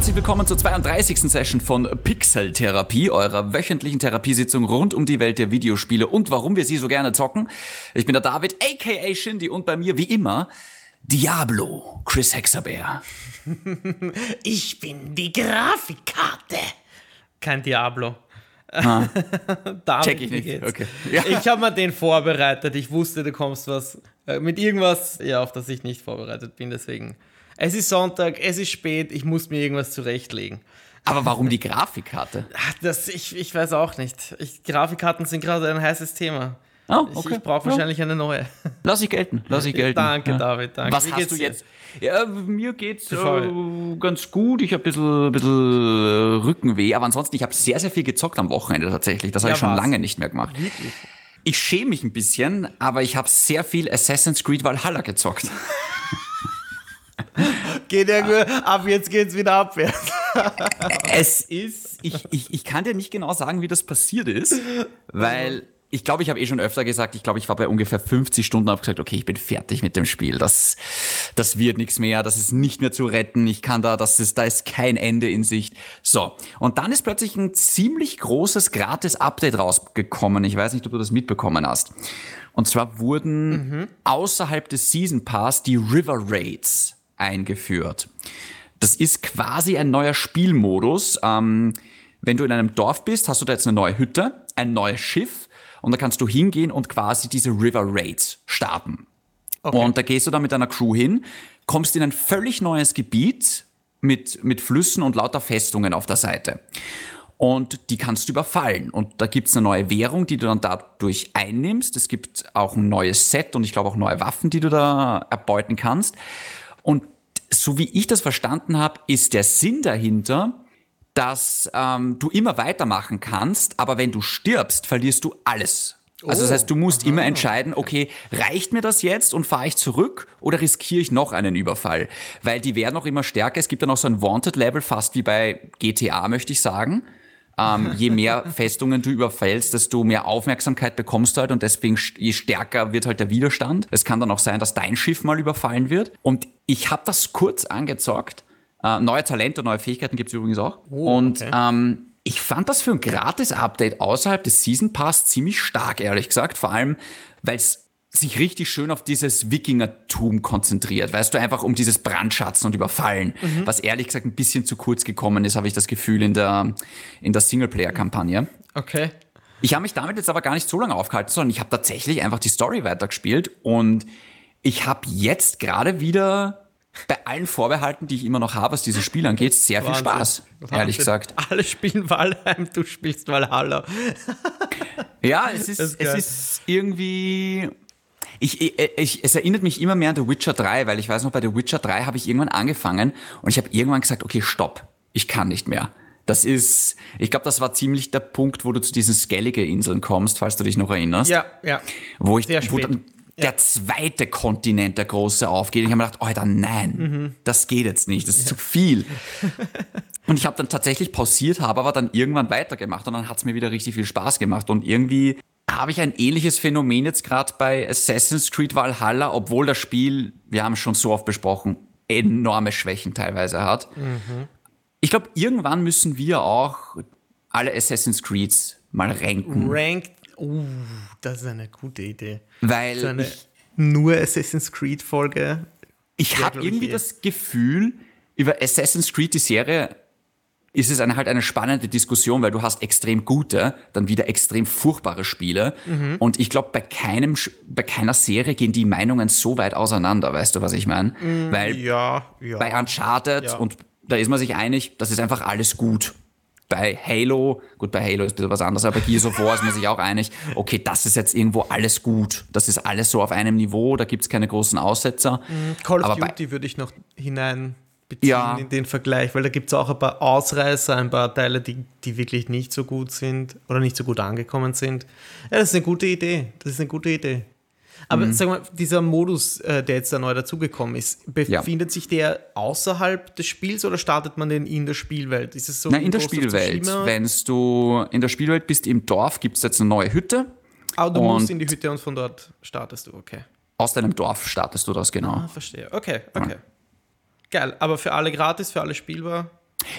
herzlich willkommen zur 32. Session von Pixel Therapie, eurer wöchentlichen Therapiesitzung rund um die Welt der Videospiele und warum wir sie so gerne zocken. Ich bin der David, aka Shindy und bei mir wie immer Diablo, Chris Hexabear. Ich bin die Grafikkarte. Kein Diablo. Ah, David, check ich nicht. geht's? Okay. Ja. Ich habe mir den vorbereitet. Ich wusste, du kommst was äh, mit irgendwas, ja, auf das ich nicht vorbereitet bin. Deswegen. Es ist Sonntag, es ist spät, ich muss mir irgendwas zurechtlegen. Aber warum die Grafikkarte? Das, ich, ich weiß auch nicht. Ich, Grafikkarten sind gerade ein heißes Thema. Oh, Ich, okay. ich brauche Ja. wahrscheinlich eine neue. Lass ich gelten, lass ich gelten. Danke, Ja. David, danke. Was Wie hast geht's du jetzt? Ja, mir geht's äh, ganz gut. Ich habe ein bisschen, bisschen äh, Rückenweh, aber ansonsten, ich habe sehr, sehr viel gezockt am Wochenende tatsächlich. Das habe Ja, ich schon was? lange nicht mehr gemacht. Wirklich? Ich schäme mich ein bisschen, aber ich habe sehr viel Assassin's Creed Valhalla gezockt. Geht ja gut. Ab jetzt geht's wieder abwärts. Es ist, ich, ich, ich kann dir nicht genau sagen, wie das passiert ist, weil ich glaube, ich habe eh schon öfter gesagt, ich glaube, ich war bei ungefähr 50 Stunden, habe gesagt, okay, ich bin fertig mit dem Spiel. Das, das wird nichts mehr, das ist nicht mehr zu retten. Ich kann da, das ist, da ist kein Ende in Sicht. So. Und dann ist plötzlich ein ziemlich großes Gratis-Update rausgekommen. Ich weiß nicht, ob du das mitbekommen hast. Und zwar wurden außerhalb des Season Pass die River Raids eingeführt. Das ist quasi ein neuer Spielmodus. Ähm, wenn du in einem Dorf bist, hast du da jetzt eine neue Hütte, ein neues Schiff und da kannst du hingehen und quasi diese River Raids starten. Und da gehst du dann mit deiner Crew hin, kommst in ein völlig neues Gebiet mit, mit Flüssen und lauter Festungen auf der Seite. Und die kannst du überfallen. Und da gibt's eine neue Währung, die du dann dadurch einnimmst. Es gibt auch ein neues Set und ich glaube auch neue Waffen, die du da erbeuten kannst. Und so wie ich das verstanden habe, ist der Sinn dahinter, dass ähm, du immer weitermachen kannst, aber wenn du stirbst, verlierst du alles. Also das Oh, heißt, du musst immer entscheiden, okay, reicht mir das jetzt und fahre ich zurück oder riskiere ich noch einen Überfall? Weil die werden auch immer stärker. Es gibt dann auch so ein Wanted-Level, fast wie bei GTA, möchte ich sagen. Ähm, je mehr Festungen du überfällst, desto mehr Aufmerksamkeit bekommst du halt und deswegen je stärker wird halt der Widerstand. Es kann dann auch sein, dass dein Schiff mal überfallen wird. Und ich habe das kurz angezockt. Äh, neue Talente, neue Fähigkeiten gibt's übrigens auch. Oh, und okay. ähm, ich fand das für ein Gratis-Update außerhalb des Season Pass ziemlich stark, ehrlich gesagt. Vor allem, weil es sich richtig schön auf dieses Wikingertum konzentriert. Weißt du, einfach um dieses Brandschatzen und Überfallen, Mhm. was ehrlich gesagt ein bisschen zu kurz gekommen ist, habe ich das Gefühl in der, in der Singleplayer-Kampagne. Okay. Ich habe mich damit jetzt aber gar nicht so lange aufgehalten, sondern ich habe tatsächlich einfach die Story weitergespielt und ich habe jetzt gerade wieder bei allen Vorbehalten, die ich immer noch habe, was dieses Spiel angeht, sehr viel Wahnsinn. Spaß, ehrlich Wahnsinn. gesagt. Alle spielen Valheim, du spielst Valhalla. Ja, es ist, ist es ist irgendwie. Ich, ich, ich, es erinnert mich immer mehr an The Witcher 3, weil ich weiß noch, bei The Witcher 3 habe ich irgendwann angefangen und ich habe irgendwann gesagt, okay, stopp, ich kann nicht mehr. Das ist, ich glaube, das war ziemlich der Punkt, wo du zu diesen Skellige-Inseln kommst, falls du dich noch erinnerst. Ja, ja. Wo ich, Sehr wo dann der zweite Kontinent, der große, aufgeht. Und ich habe mir gedacht, Alter, nein, Mhm. das geht jetzt nicht, das ist zu viel. Und ich habe dann tatsächlich pausiert, habe aber dann irgendwann weitergemacht und dann hat's mir wieder richtig viel Spaß gemacht. Und irgendwie habe ich ein ähnliches Phänomen jetzt gerade bei Assassin's Creed Valhalla, obwohl das Spiel, wir haben es schon so oft besprochen, enorme Schwächen teilweise hat. Ich glaube, irgendwann müssen wir auch alle Assassin's Creeds mal ranken. Ranked. Uh, das ist eine gute Idee. Weil So eine ich, nur Assassin's Creed Folge. ich habe irgendwie das Gefühl, über Assassin's Creed, die Serie, ist es eine, halt eine spannende Diskussion, weil du hast extrem gute, dann wieder extrem furchtbare Spiele. Mhm. Und ich glaube, bei keinem, bei keiner Serie gehen die Meinungen so weit auseinander, weißt du, was ich meine? Weil Ja, ja. bei Uncharted, Ja. und da ist man sich einig, das ist einfach alles gut. Bei Halo, gut, bei Halo ist ein bisschen was anderes, aber bei Gears of War ist man sich auch einig, okay, das ist jetzt irgendwo alles gut. Das ist alles so auf einem Niveau, da gibt's keine großen Aussetzer. Call of aber Duty würde ich noch hinein beziehen Ja. in den Vergleich, weil da gibt es auch ein paar Ausreißer, ein paar Teile, die, die wirklich nicht so gut sind oder nicht so gut angekommen sind. Ja, das ist eine gute Idee. Das ist eine gute Idee. Aber Mhm. sag mal, dieser Modus, äh, der jetzt da neu dazugekommen ist, befindet sich der außerhalb des Spiels oder startet man den in der Spielwelt? Ist es so wie in der Spielwelt. Wenn du in der Spielwelt bist im Dorf, gibt's jetzt eine neue Hütte. Aber du und- musst in die Hütte und von dort startest du, okay. Aus deinem Dorf startest du das genau. Ah, verstehe. Okay, okay. Geil, aber für alle gratis, für alle spielbar.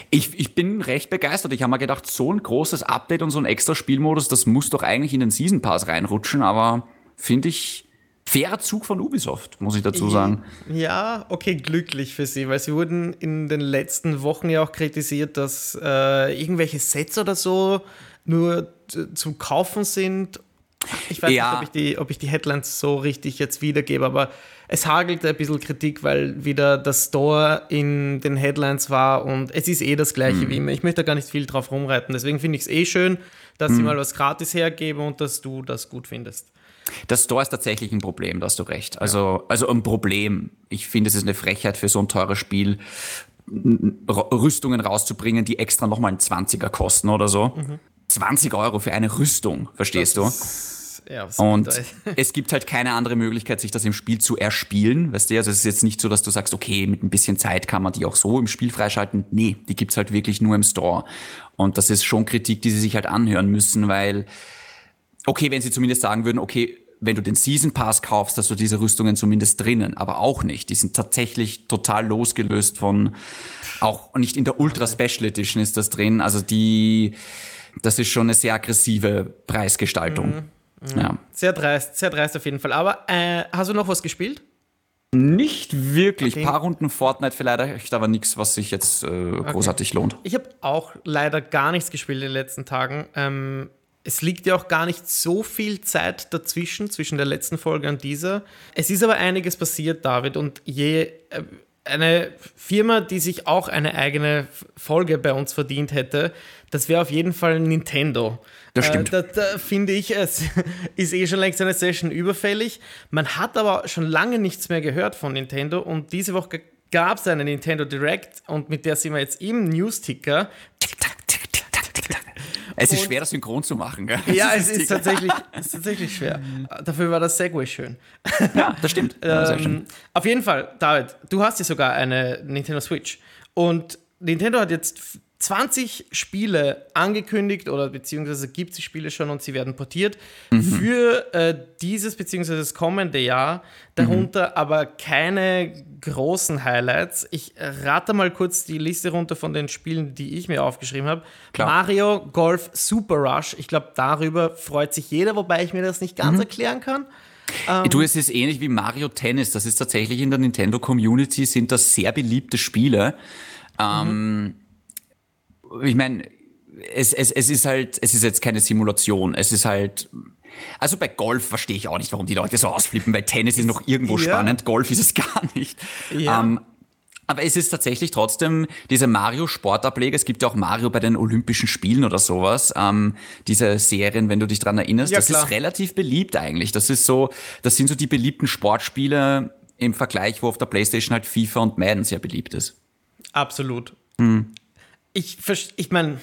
Ich, ich bin recht begeistert. Ich habe mir gedacht, so ein großes Update und so ein extra Spielmodus, das muss doch eigentlich in den Season Pass reinrutschen, aber finde ich fairer Zug von Ubisoft, muss ich dazu sagen. Ja, okay, glücklich für sie, weil sie wurden in den letzten Wochen ja auch kritisiert, dass äh, irgendwelche Sets oder so nur zum Kaufen sind. Ich weiß ja. nicht, ob ich, die, ob ich die Headlines so richtig jetzt wiedergebe, aber es hagelt ein bisschen Kritik, weil wieder das Store in den Headlines war und es ist eh das gleiche hm. wie immer. Ich möchte da gar nicht viel drauf rumreiten. Deswegen finde ich es eh schön, dass hm. sie mal was gratis hergeben und dass du das gut findest. Das Store ist tatsächlich ein Problem, da hast du recht. Also, ja. also ein Problem. Ich finde, es ist eine Frechheit für so ein teures Spiel, Rüstungen rauszubringen, die extra nochmal einen 20er kosten oder so. Mhm. 20 Euro für eine Rüstung, verstehst das du? Ist, ja, und es gibt halt keine andere Möglichkeit, sich das im Spiel zu erspielen. Weißt du, also es ist jetzt nicht so, dass du sagst, okay, mit ein bisschen Zeit kann man die auch so im Spiel freischalten. Nee, die gibt's halt wirklich nur im Store. Und das ist schon Kritik, die sie sich halt anhören müssen, weil okay, wenn sie zumindest sagen würden, okay, wenn du den Season Pass kaufst, hast du diese Rüstungen zumindest drinnen, aber auch nicht. Die sind tatsächlich total losgelöst von, auch nicht in der Ultra Special Edition ist das drin. Also die, das ist schon eine sehr aggressive Preisgestaltung. Mhm, mh. Ja. Sehr dreist, sehr dreist auf jeden Fall. Aber äh, hast du noch was gespielt? Nicht wirklich. Ein okay. paar Runden Fortnite vielleicht, aber nichts, was sich jetzt äh, großartig okay. lohnt. Ich habe auch leider gar nichts gespielt in den letzten Tagen. Ähm, es liegt ja auch gar nicht so viel Zeit dazwischen, zwischen der letzten Folge und dieser. Es ist aber einiges passiert, David, und je äh, eine Firma, die sich auch eine eigene Folge bei uns verdient hätte, das wäre auf jeden Fall Nintendo. Das stimmt. Äh, da, da finde ich, es ist eh schon längst eine Session überfällig. Man hat aber schon lange nichts mehr gehört von Nintendo und diese Woche gab es eine Nintendo Direct und mit der sind wir jetzt im News-Ticker. Es ist schwer, das synchron zu machen. Gell? Ja, es ist tatsächlich, ist tatsächlich schwer. Dafür war das Segway schön. Ja, das stimmt. Ähm, auf jeden Fall, David, du hast ja sogar eine Nintendo Switch. Und Nintendo hat jetzt 20 Spiele angekündigt oder beziehungsweise gibt es Spiele schon und sie werden portiert mhm. für äh, dieses beziehungsweise das kommende Jahr. Darunter mhm. aber keine großen Highlights. Ich rate mal kurz die Liste runter von den Spielen, die ich mir aufgeschrieben habe. Mario Golf Super Rush. Ich glaube, darüber freut sich jeder, wobei ich mir das nicht ganz mhm. erklären kann. Ähm, du, es ist ähnlich wie Mario Tennis. Das ist tatsächlich in der Nintendo Community sind das sehr beliebte Spiele. Ähm, mhm ich meine, es, es, es ist halt, es ist jetzt keine Simulation. Es ist halt, also bei Golf verstehe ich auch nicht, warum die Leute so ausflippen. Bei Tennis ist noch irgendwo ja. spannend, Golf ist es gar nicht. Ja. Ähm, aber es ist tatsächlich trotzdem diese Mario-Sportableger. Es gibt ja auch Mario bei den Olympischen Spielen oder sowas. Ähm, diese Serien, wenn du dich dran erinnerst, ja, das klar. ist relativ beliebt eigentlich. Das ist so, das sind so die beliebten Sportspiele im Vergleich, wo auf der PlayStation halt FIFA und Madden sehr beliebt ist. Absolut. Hm ich, ich meine,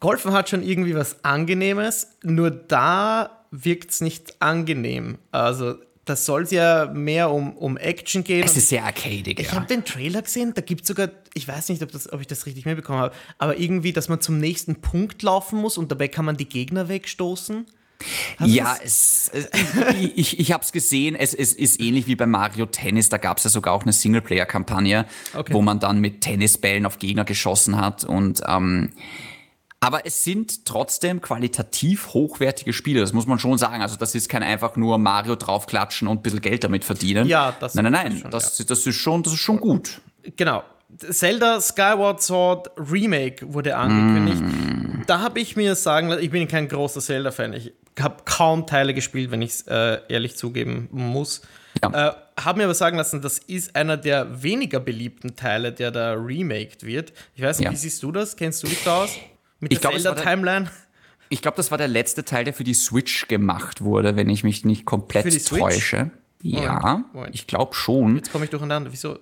Golfen hat schon irgendwie was Angenehmes, nur da wirkt es nicht angenehm. Also das soll ja mehr um, um Action gehen. Es ist sehr arcadig. Ich ja. habe den Trailer gesehen, da gibt es sogar, ich weiß nicht, ob, das, ob ich das richtig mitbekommen habe, aber irgendwie, dass man zum nächsten Punkt laufen muss und dabei kann man die Gegner wegstoßen. Hast ja, es, es, ich, ich habe es gesehen. Es, es ist ähnlich wie bei Mario Tennis. Da gab es ja sogar auch eine Singleplayer-Kampagne, okay. wo man dann mit Tennisbällen auf Gegner geschossen hat. Und ähm, aber es sind trotzdem qualitativ hochwertige Spiele, das muss man schon sagen. Also das ist kein einfach nur Mario draufklatschen und ein bisschen Geld damit verdienen. Ja, das Nein, nein, nein, schon, das, ja. das, ist schon, das ist schon gut. Genau. Zelda Skyward Sword Remake wurde angekündigt. Mm. Da habe ich mir sagen lassen, ich bin kein großer Zelda-Fan. Ich habe kaum Teile gespielt, wenn ich es äh, ehrlich zugeben muss. Ja. Äh, habe mir aber sagen lassen, das ist einer der weniger beliebten Teile, der da remaked wird. Ich weiß nicht, ja. wie siehst du das? Kennst du dich da aus? Mit der Zelda-Timeline? Ich glaube, das war der letzte Teil, der für die Switch gemacht wurde, wenn ich mich nicht komplett täusche. Ja, Moment, Moment. ich glaube schon. Jetzt komme ich durcheinander. Wieso,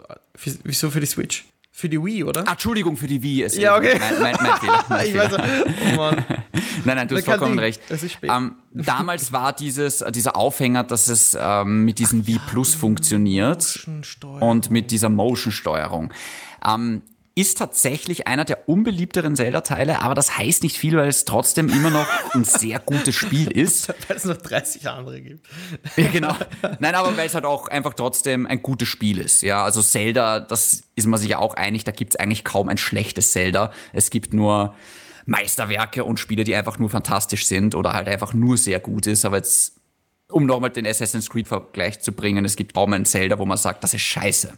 wieso für die Switch? Für die Wii, oder? Ah, Entschuldigung, für die Wii. Ist ja, okay. Mein, mein, mein Fehler. Mein ich weiß, oh Mann. nein, nein, du hast vollkommen recht. Das ist spät. Ähm, damals war dieses, dieser Aufhänger, dass es ähm, mit diesem Wii Plus funktioniert und mit dieser Motion-Steuerung. Ähm, ist tatsächlich einer der unbeliebteren Zelda-Teile, aber das heißt nicht viel, weil es trotzdem immer noch ein sehr gutes Spiel ist. Weil es noch 30 andere gibt. Ja, genau. Nein, aber weil es halt auch einfach trotzdem ein gutes Spiel ist. Ja, also Zelda, das ist man sich ja auch einig, da gibt es eigentlich kaum ein schlechtes Zelda. Es gibt nur Meisterwerke und Spiele, die einfach nur fantastisch sind oder halt einfach nur sehr gut ist. Aber jetzt, um nochmal den Assassin's Creed-Vergleich zu bringen, es gibt kaum ein Zelda, wo man sagt, das ist scheiße.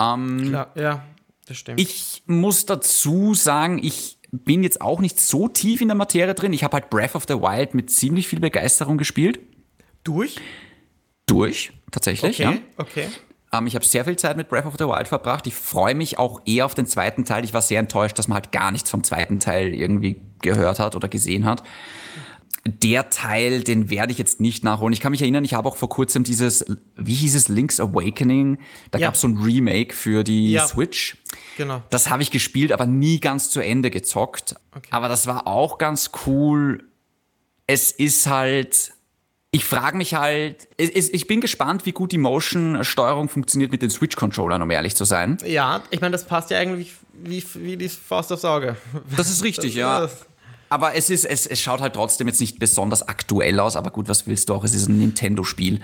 Ähm, Klar, ja, das stimmt. ich muss dazu sagen, ich bin jetzt auch nicht so tief in der Materie drin. Ich habe halt Breath of the Wild mit ziemlich viel Begeisterung gespielt. durch? Durch, tatsächlich, Okay, ja. okay. Ähm, ich habe sehr viel Zeit mit Breath of the Wild verbracht. Ich freue mich auch eher auf den zweiten Teil. Ich war sehr enttäuscht, dass man halt gar nichts vom zweiten Teil irgendwie gehört hat oder gesehen hat. Der Teil, den werde ich jetzt nicht nachholen. Ich kann mich erinnern, ich habe auch vor kurzem dieses, wie hieß es, Link's Awakening? Da Ja. gab es so ein Remake für die Ja. Switch. Genau. Das habe ich gespielt, aber nie ganz zu Ende gezockt. Aber das war auch ganz cool. Es ist halt. Ich frage mich halt, ich bin gespannt, wie gut die Motion-Steuerung funktioniert mit den Switch-Controllern, um ehrlich zu sein. Ja, ich meine, das passt ja eigentlich wie, wie die Faust aufs Auge. Das ist richtig, ja. Aber es, ist, es, es schaut halt trotzdem jetzt nicht besonders aktuell aus. Aber gut, was willst du auch? Es ist ein Nintendo-Spiel.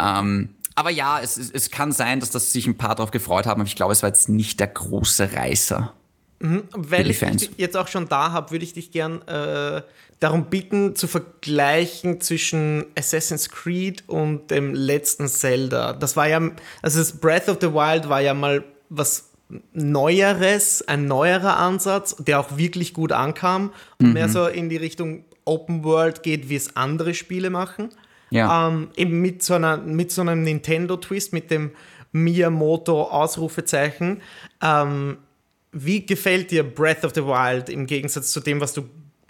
ähm, aber ja, es, es, es kann sein, dass das sich ein paar darauf gefreut haben. Aber ich glaube, es war jetzt nicht der große Reißer. Weil die ich Fans. dich jetzt auch schon da habe, würde ich dich gern äh, darum bitten, zu vergleichen zwischen Assassin's Creed und dem letzten Zelda. Das war ja, also das Breath of the Wild war ja mal was Neueres, ein neuerer Ansatz, der auch wirklich gut ankam und mehr so in die Richtung Open World geht, wie es andere Spiele machen. Ja. Ähm, eben mit so, einer, mit so einem Nintendo-Twist, mit dem Miyamoto-Ausrufezeichen. Ähm, wie gefällt dir Breath of the Wild im Gegensatz zu dem, was du,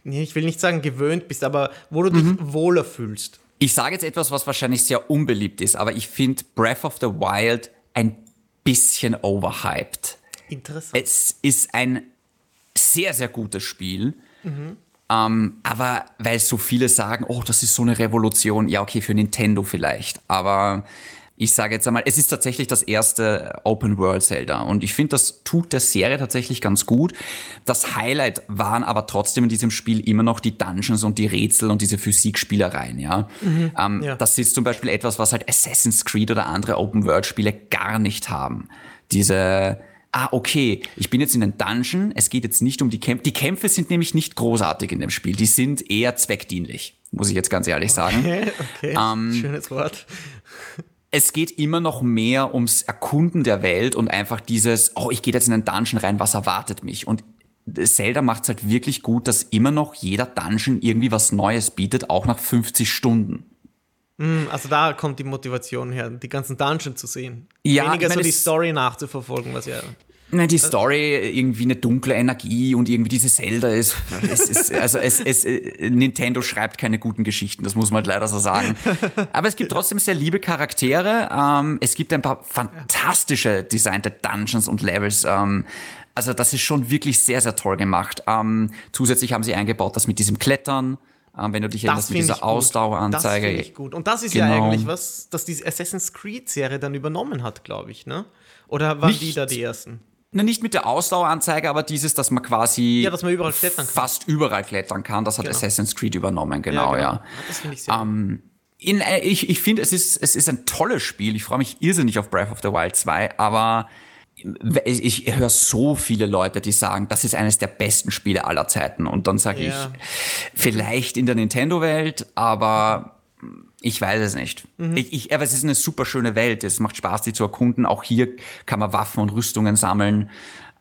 ich will nicht sagen gewöhnt bist, aber wo du dich wohler fühlst? Ich sage jetzt etwas, was wahrscheinlich sehr unbeliebt ist, aber ich finde Breath of the Wild ein bisschen overhyped. Interessant. Es ist ein sehr, sehr gutes Spiel. Ähm, aber weil so viele sagen, oh, das ist so eine Revolution, ja, okay, für Nintendo vielleicht. Aber ich sage jetzt einmal, es ist tatsächlich das erste Open World Zelda. Und ich finde, das tut der Serie tatsächlich ganz gut. Das Highlight waren aber trotzdem in diesem Spiel immer noch die Dungeons und die Rätsel und diese Physikspielereien, ja. Ähm, Ja. Das ist zum Beispiel etwas, was halt Assassin's Creed oder andere Open World Spiele gar nicht haben. Diese, ah, okay, ich bin jetzt in einem Dungeon, es geht jetzt nicht um die Kämpfe. Die Kämpfe sind nämlich nicht großartig in dem Spiel, die sind eher zweckdienlich, muss ich jetzt ganz ehrlich sagen. Okay, Ähm, schönes Wort. Es geht immer noch mehr ums Erkunden der Welt und einfach dieses, oh, ich gehe jetzt in einen Dungeon rein, was erwartet mich? Und Zelda macht es halt wirklich gut, dass immer noch jeder Dungeon irgendwie was Neues bietet, auch nach 50 Stunden. Also da kommt die Motivation her, die ganzen Dungeons zu sehen. Ja, Weniger ich meine, so die Story nachzuverfolgen, was ja. Nein, die Story, irgendwie eine dunkle Energie und irgendwie diese Zelda ist, es ist also es, es, äh, Nintendo schreibt keine guten Geschichten, das muss man halt leider so sagen. Aber es gibt trotzdem sehr liebe Charaktere, ähm, es gibt ein paar fantastische designte Dungeons und Levels, ähm, also das ist schon wirklich sehr, sehr toll gemacht. Ähm, zusätzlich haben sie eingebaut, das mit diesem Klettern, wenn du dich erinnerst, mit dieser. Ausdaueranzeige. Das finde ich gut. Und das ist ja Genau. eigentlich was, das die Assassin's Creed-Serie dann übernommen hat, glaube ich, ne? Oder waren die Nicht- da die ersten? Na, nicht mit der Ausdaueranzeige, aber dieses, dass man quasi Ja, dass man überall fast überall klettern kann. Das hat Genau. Assassin's Creed übernommen, genau, ja. Ah, Das finde ich sehr Ähm, In, äh, ich ich finde, es ist, es ist ein tolles Spiel. Ich freue mich irrsinnig auf Breath of the Wild 2, aber ich, ich höre so viele Leute, die sagen, das ist eines der besten Spiele aller Zeiten. Und dann sage Ja. ich, vielleicht in der Nintendo-Welt, aber ich weiß es nicht. Mhm. Ich, ich, aber es ist eine super schöne Welt. Es macht Spaß, die zu erkunden. Auch hier kann man Waffen und Rüstungen sammeln.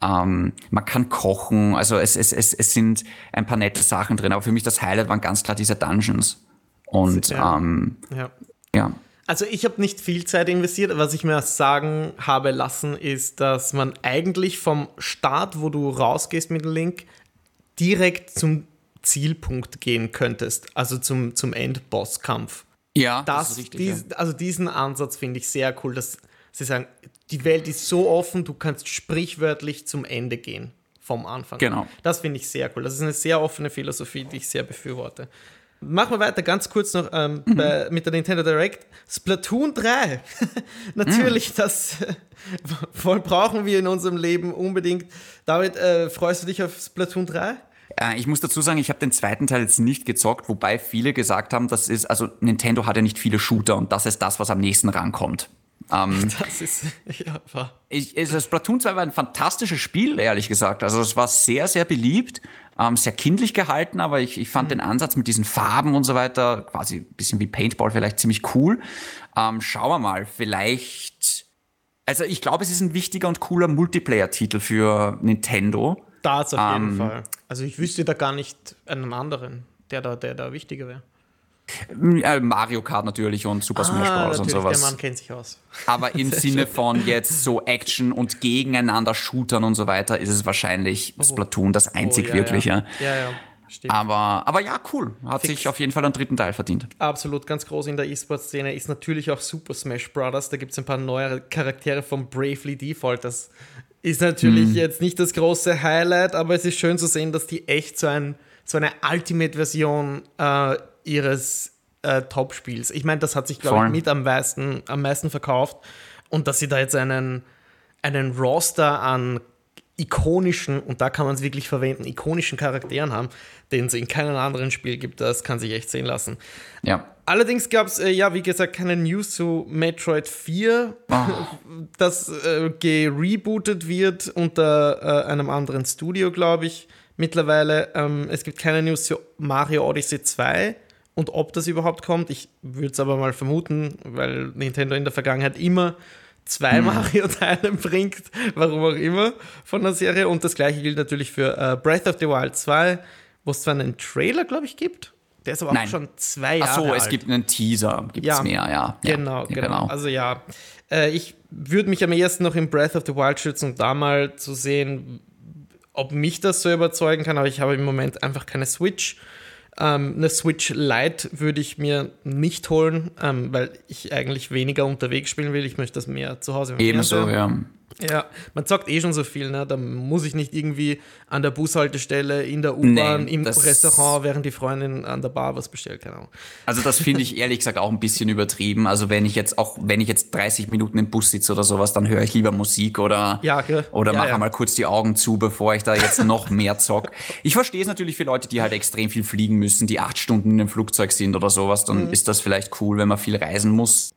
Ähm, man kann kochen. Also es, es, es, es sind ein paar nette Sachen drin. Aber für mich das Highlight waren ganz klar diese Dungeons. Und Ja. ähm, Ja. ja. Also ich habe nicht viel Zeit investiert. Was ich mir sagen habe lassen, ist, dass man eigentlich vom Start, wo du rausgehst mit dem Link, direkt zum Zielpunkt gehen könntest. Also zum, zum Endbosskampf. Ja, Das, dies, Also diesen Ansatz finde ich sehr cool, dass sie sagen, die Welt ist so offen, du kannst sprichwörtlich zum Ende gehen vom Anfang. Genau. Das finde ich sehr cool. Das ist eine sehr offene Philosophie, die ich sehr befürworte. machen wir weiter, ganz kurz noch ähm, mhm. bei, mit der Nintendo Direct. Splatoon 3. Natürlich, mhm. das voll brauchen wir in unserem Leben unbedingt. David, äh, freust du dich auf Splatoon 3? Äh, ich muss dazu sagen, ich habe den zweiten Teil jetzt nicht gezockt, wobei viele gesagt haben, das ist, also Nintendo hat ja nicht viele Shooter und das ist das, was am nächsten rankommt. Ähm, das ist, ja, war. Ich, also Splatoon 2 war ein fantastisches Spiel, ehrlich gesagt. Also es war sehr, sehr beliebt, ähm, sehr kindlich gehalten, aber ich, ich fand mhm. den Ansatz mit diesen Farben und so weiter, quasi ein bisschen wie Paintball, vielleicht ziemlich cool. Ähm, schauen wir mal, vielleicht. Also ich glaube, es ist ein wichtiger und cooler Multiplayer-Titel für Nintendo. Das auf jeden ähm, Fall. Also ich wüsste da gar nicht einen anderen, der da, der da wichtiger wäre. Äh, Mario Kart natürlich und Super Smash ah, Bros. und sowas. Der Mann kennt sich aus. Aber im Sinne von jetzt so Action und gegeneinander Shootern und so weiter ist es wahrscheinlich oh. Splatoon das einzig oh, ja, wirkliche. Ja, ja. ja. Stimmt. Aber, aber ja, cool. Hat Fix. sich auf jeden Fall einen dritten Teil verdient. Absolut, ganz groß in der E-Sport-Szene ist natürlich auch Super Smash Bros. Da gibt es ein paar neue Charaktere von Bravely Default. Das ist natürlich mhm. jetzt nicht das große Highlight, aber es ist schön zu sehen, dass die echt so, ein, so eine Ultimate-Version äh, ihres äh, Top-Spiels. Ich meine, das hat sich, glaube ich, mit am meisten, am meisten verkauft. Und dass sie da jetzt einen, einen Roster an ikonischen, und da kann man es wirklich verwenden, ikonischen Charakteren haben, den es in keinem anderen Spiel gibt, das kann sich echt sehen lassen. Ja. Allerdings gab es, äh, ja, wie gesagt, keine News zu Metroid 4, oh. das äh, gerebootet wird unter äh, einem anderen Studio, glaube ich, mittlerweile. Ähm, es gibt keine News zu Mario Odyssey 2 und ob das überhaupt kommt. Ich würde es aber mal vermuten, weil Nintendo in der Vergangenheit immer zwei hm. Mario-Teile bringt, warum auch immer, von der Serie. Und das gleiche gilt natürlich für äh, Breath of the Wild 2, wo es zwar einen Trailer, glaube ich, gibt. Der ist aber Nein. auch schon zwei Jahre alt. Ach so, es gibt einen Teaser, gibt es ja. mehr, ja. Genau, ja, genau, genau. Also ja, äh, ich würde mich am ehesten noch in Breath of the Wild schützen, um da mal zu sehen, ob mich das so überzeugen kann, aber ich habe im Moment einfach keine Switch. Ähm, eine Switch Lite würde ich mir nicht holen, ähm, weil ich eigentlich weniger unterwegs spielen will. Ich möchte das mehr zu Hause. Ebenso, ja. Ja, man zockt eh schon so viel, ne? Da muss ich nicht irgendwie an der Bushaltestelle, in der U-Bahn, nee, im Restaurant, während die Freundin an der Bar was bestellt, keine Ahnung. Also das finde ich ehrlich gesagt auch ein bisschen übertrieben. Also wenn ich jetzt auch, wenn ich jetzt 30 Minuten im Bus sitze oder sowas, dann höre ich lieber Musik oder, ja, oder ja, mache ja. mal kurz die Augen zu, bevor ich da jetzt noch mehr zock. Ich verstehe es natürlich für Leute, die halt extrem viel fliegen müssen, die acht Stunden im Flugzeug sind oder sowas, dann mhm. ist das vielleicht cool, wenn man viel reisen muss.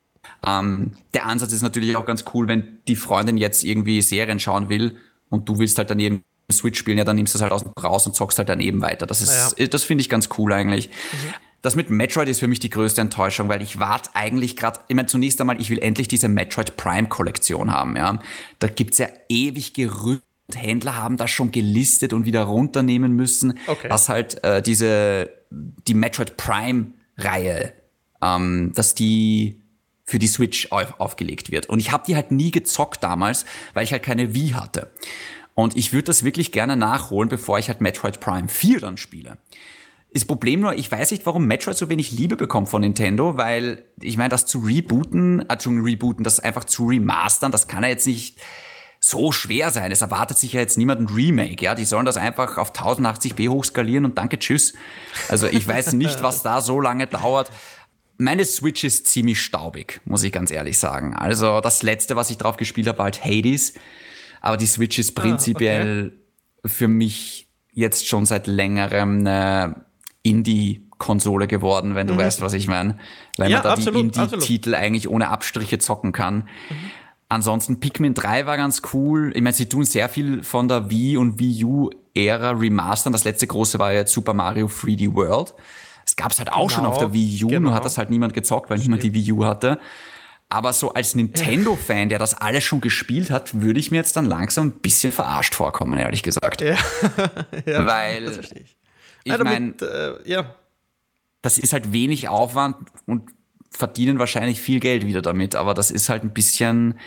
Ähm, der Ansatz ist natürlich auch ganz cool, wenn die Freundin jetzt irgendwie Serien schauen will und du willst halt daneben Switch spielen, ja, dann nimmst du es halt aus raus und zockst halt daneben weiter. Das ist, ja. das finde ich ganz cool eigentlich. Mhm. Das mit Metroid ist für mich die größte Enttäuschung, weil ich warte eigentlich gerade, ich meine, zunächst einmal, ich will endlich diese Metroid Prime Kollektion haben, ja. Da gibt's ja ewig Gerüchte. Händler haben das schon gelistet und wieder runternehmen müssen, okay. dass halt äh, diese die Metroid Prime Reihe, ähm, dass die für die Switch auf, aufgelegt wird. Und ich habe die halt nie gezockt damals, weil ich halt keine Wii hatte. Und ich würde das wirklich gerne nachholen, bevor ich halt Metroid Prime 4 dann spiele. Das Problem nur, ich weiß nicht, warum Metroid so wenig Liebe bekommt von Nintendo, weil ich meine, das zu rebooten, äh, zu rebooten, das einfach zu remastern, das kann ja jetzt nicht so schwer sein. Es erwartet sich ja jetzt niemand ein Remake, ja. Die sollen das einfach auf 1080p hochskalieren und danke, tschüss. Also ich weiß nicht, was da so lange dauert meine Switch ist ziemlich staubig, muss ich ganz ehrlich sagen. Also das letzte, was ich drauf gespielt habe, war halt Hades. Aber die Switch ist prinzipiell ah, okay. für mich jetzt schon seit längerem eine Indie-Konsole geworden, wenn du mhm. weißt, was ich meine. Weil ja, man da absolut, die Indie-Titel eigentlich ohne Abstriche zocken kann. Mhm. Ansonsten Pikmin 3 war ganz cool. Ich meine, sie tun sehr viel von der Wii und Wii U-Ära remastern. Das letzte große war jetzt Super Mario 3D World. Das gab es halt auch genau, schon auf der Wii U, genau. nur hat das halt niemand gezockt, weil Stimmt. niemand die Wii U hatte. Aber so als Nintendo-Fan, der das alles schon gespielt hat, würde ich mir jetzt dann langsam ein bisschen verarscht vorkommen, ehrlich gesagt. Ja, ja weil das verstehe ich. Ich meine, äh, ja. das ist halt wenig Aufwand und verdienen wahrscheinlich viel Geld wieder damit, aber das ist halt ein bisschen,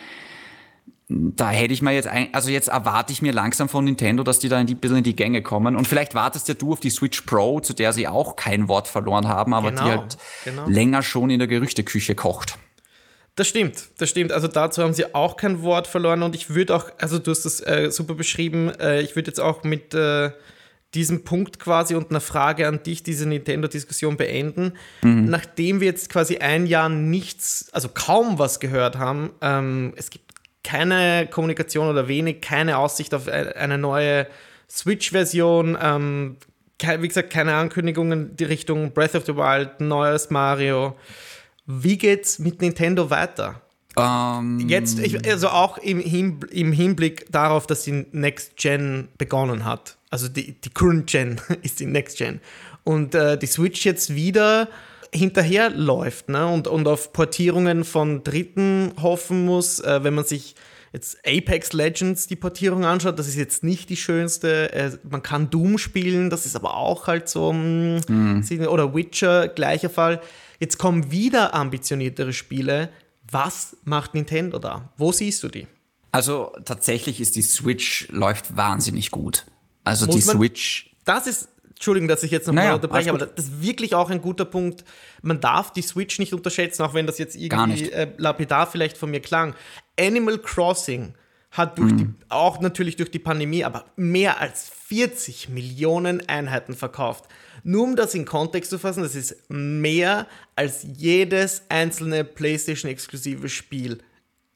da hätte ich mal jetzt, ein, also jetzt erwarte ich mir langsam von Nintendo, dass die da ein bisschen in die Gänge kommen. Und vielleicht wartest ja du auf die Switch Pro, zu der sie auch kein Wort verloren haben, aber genau, die halt genau. länger schon in der Gerüchteküche kocht. Das stimmt, das stimmt. Also dazu haben sie auch kein Wort verloren und ich würde auch, also du hast das äh, super beschrieben, äh, ich würde jetzt auch mit äh, diesen Punkt quasi und eine Frage an dich, diese Nintendo-Diskussion beenden. Mhm. Nachdem wir jetzt quasi ein Jahr nichts, also kaum was gehört haben, ähm, es gibt keine Kommunikation oder wenig, keine Aussicht auf e-, eine neue Switch-Version. Ähm, wie gesagt, keine Ankündigungen die Richtung Breath of the Wild, neues Mario. Wie geht's mit Nintendo weiter? Um ähm, Jetzt, ich, also auch im, im, Hinblick darauf, dass die Next Gen begonnen hat. Also die, die Current Gen ist die Next Gen. Und äh, die Switch jetzt wieder hinterherläuft ne? und, und auf Portierungen von Dritten hoffen muss, äh, wenn man sich jetzt Apex Legends die Portierung anschaut, das ist jetzt nicht die schönste. Äh, man kann Doom spielen, das ist aber auch halt so. Mm. Oder Witcher, gleicher Fall. Jetzt kommen wieder ambitioniertere Spiele. Was macht Nintendo da? Wo siehst du die? Also tatsächlich ist die Switch läuft wahnsinnig gut. Also Muss die Switch. Das ist Entschuldigung, dass ich jetzt nochmal naja, unterbreche, aber das ist wirklich auch ein guter Punkt. Man darf die Switch nicht unterschätzen, auch wenn das jetzt irgendwie äh, lapidar vielleicht von mir klang. Animal Crossing hat durch mhm. die, auch natürlich durch die Pandemie, aber mehr als 40 Millionen Einheiten verkauft. Nur um das in Kontext zu fassen, das ist mehr als jedes einzelne PlayStation-exklusive Spiel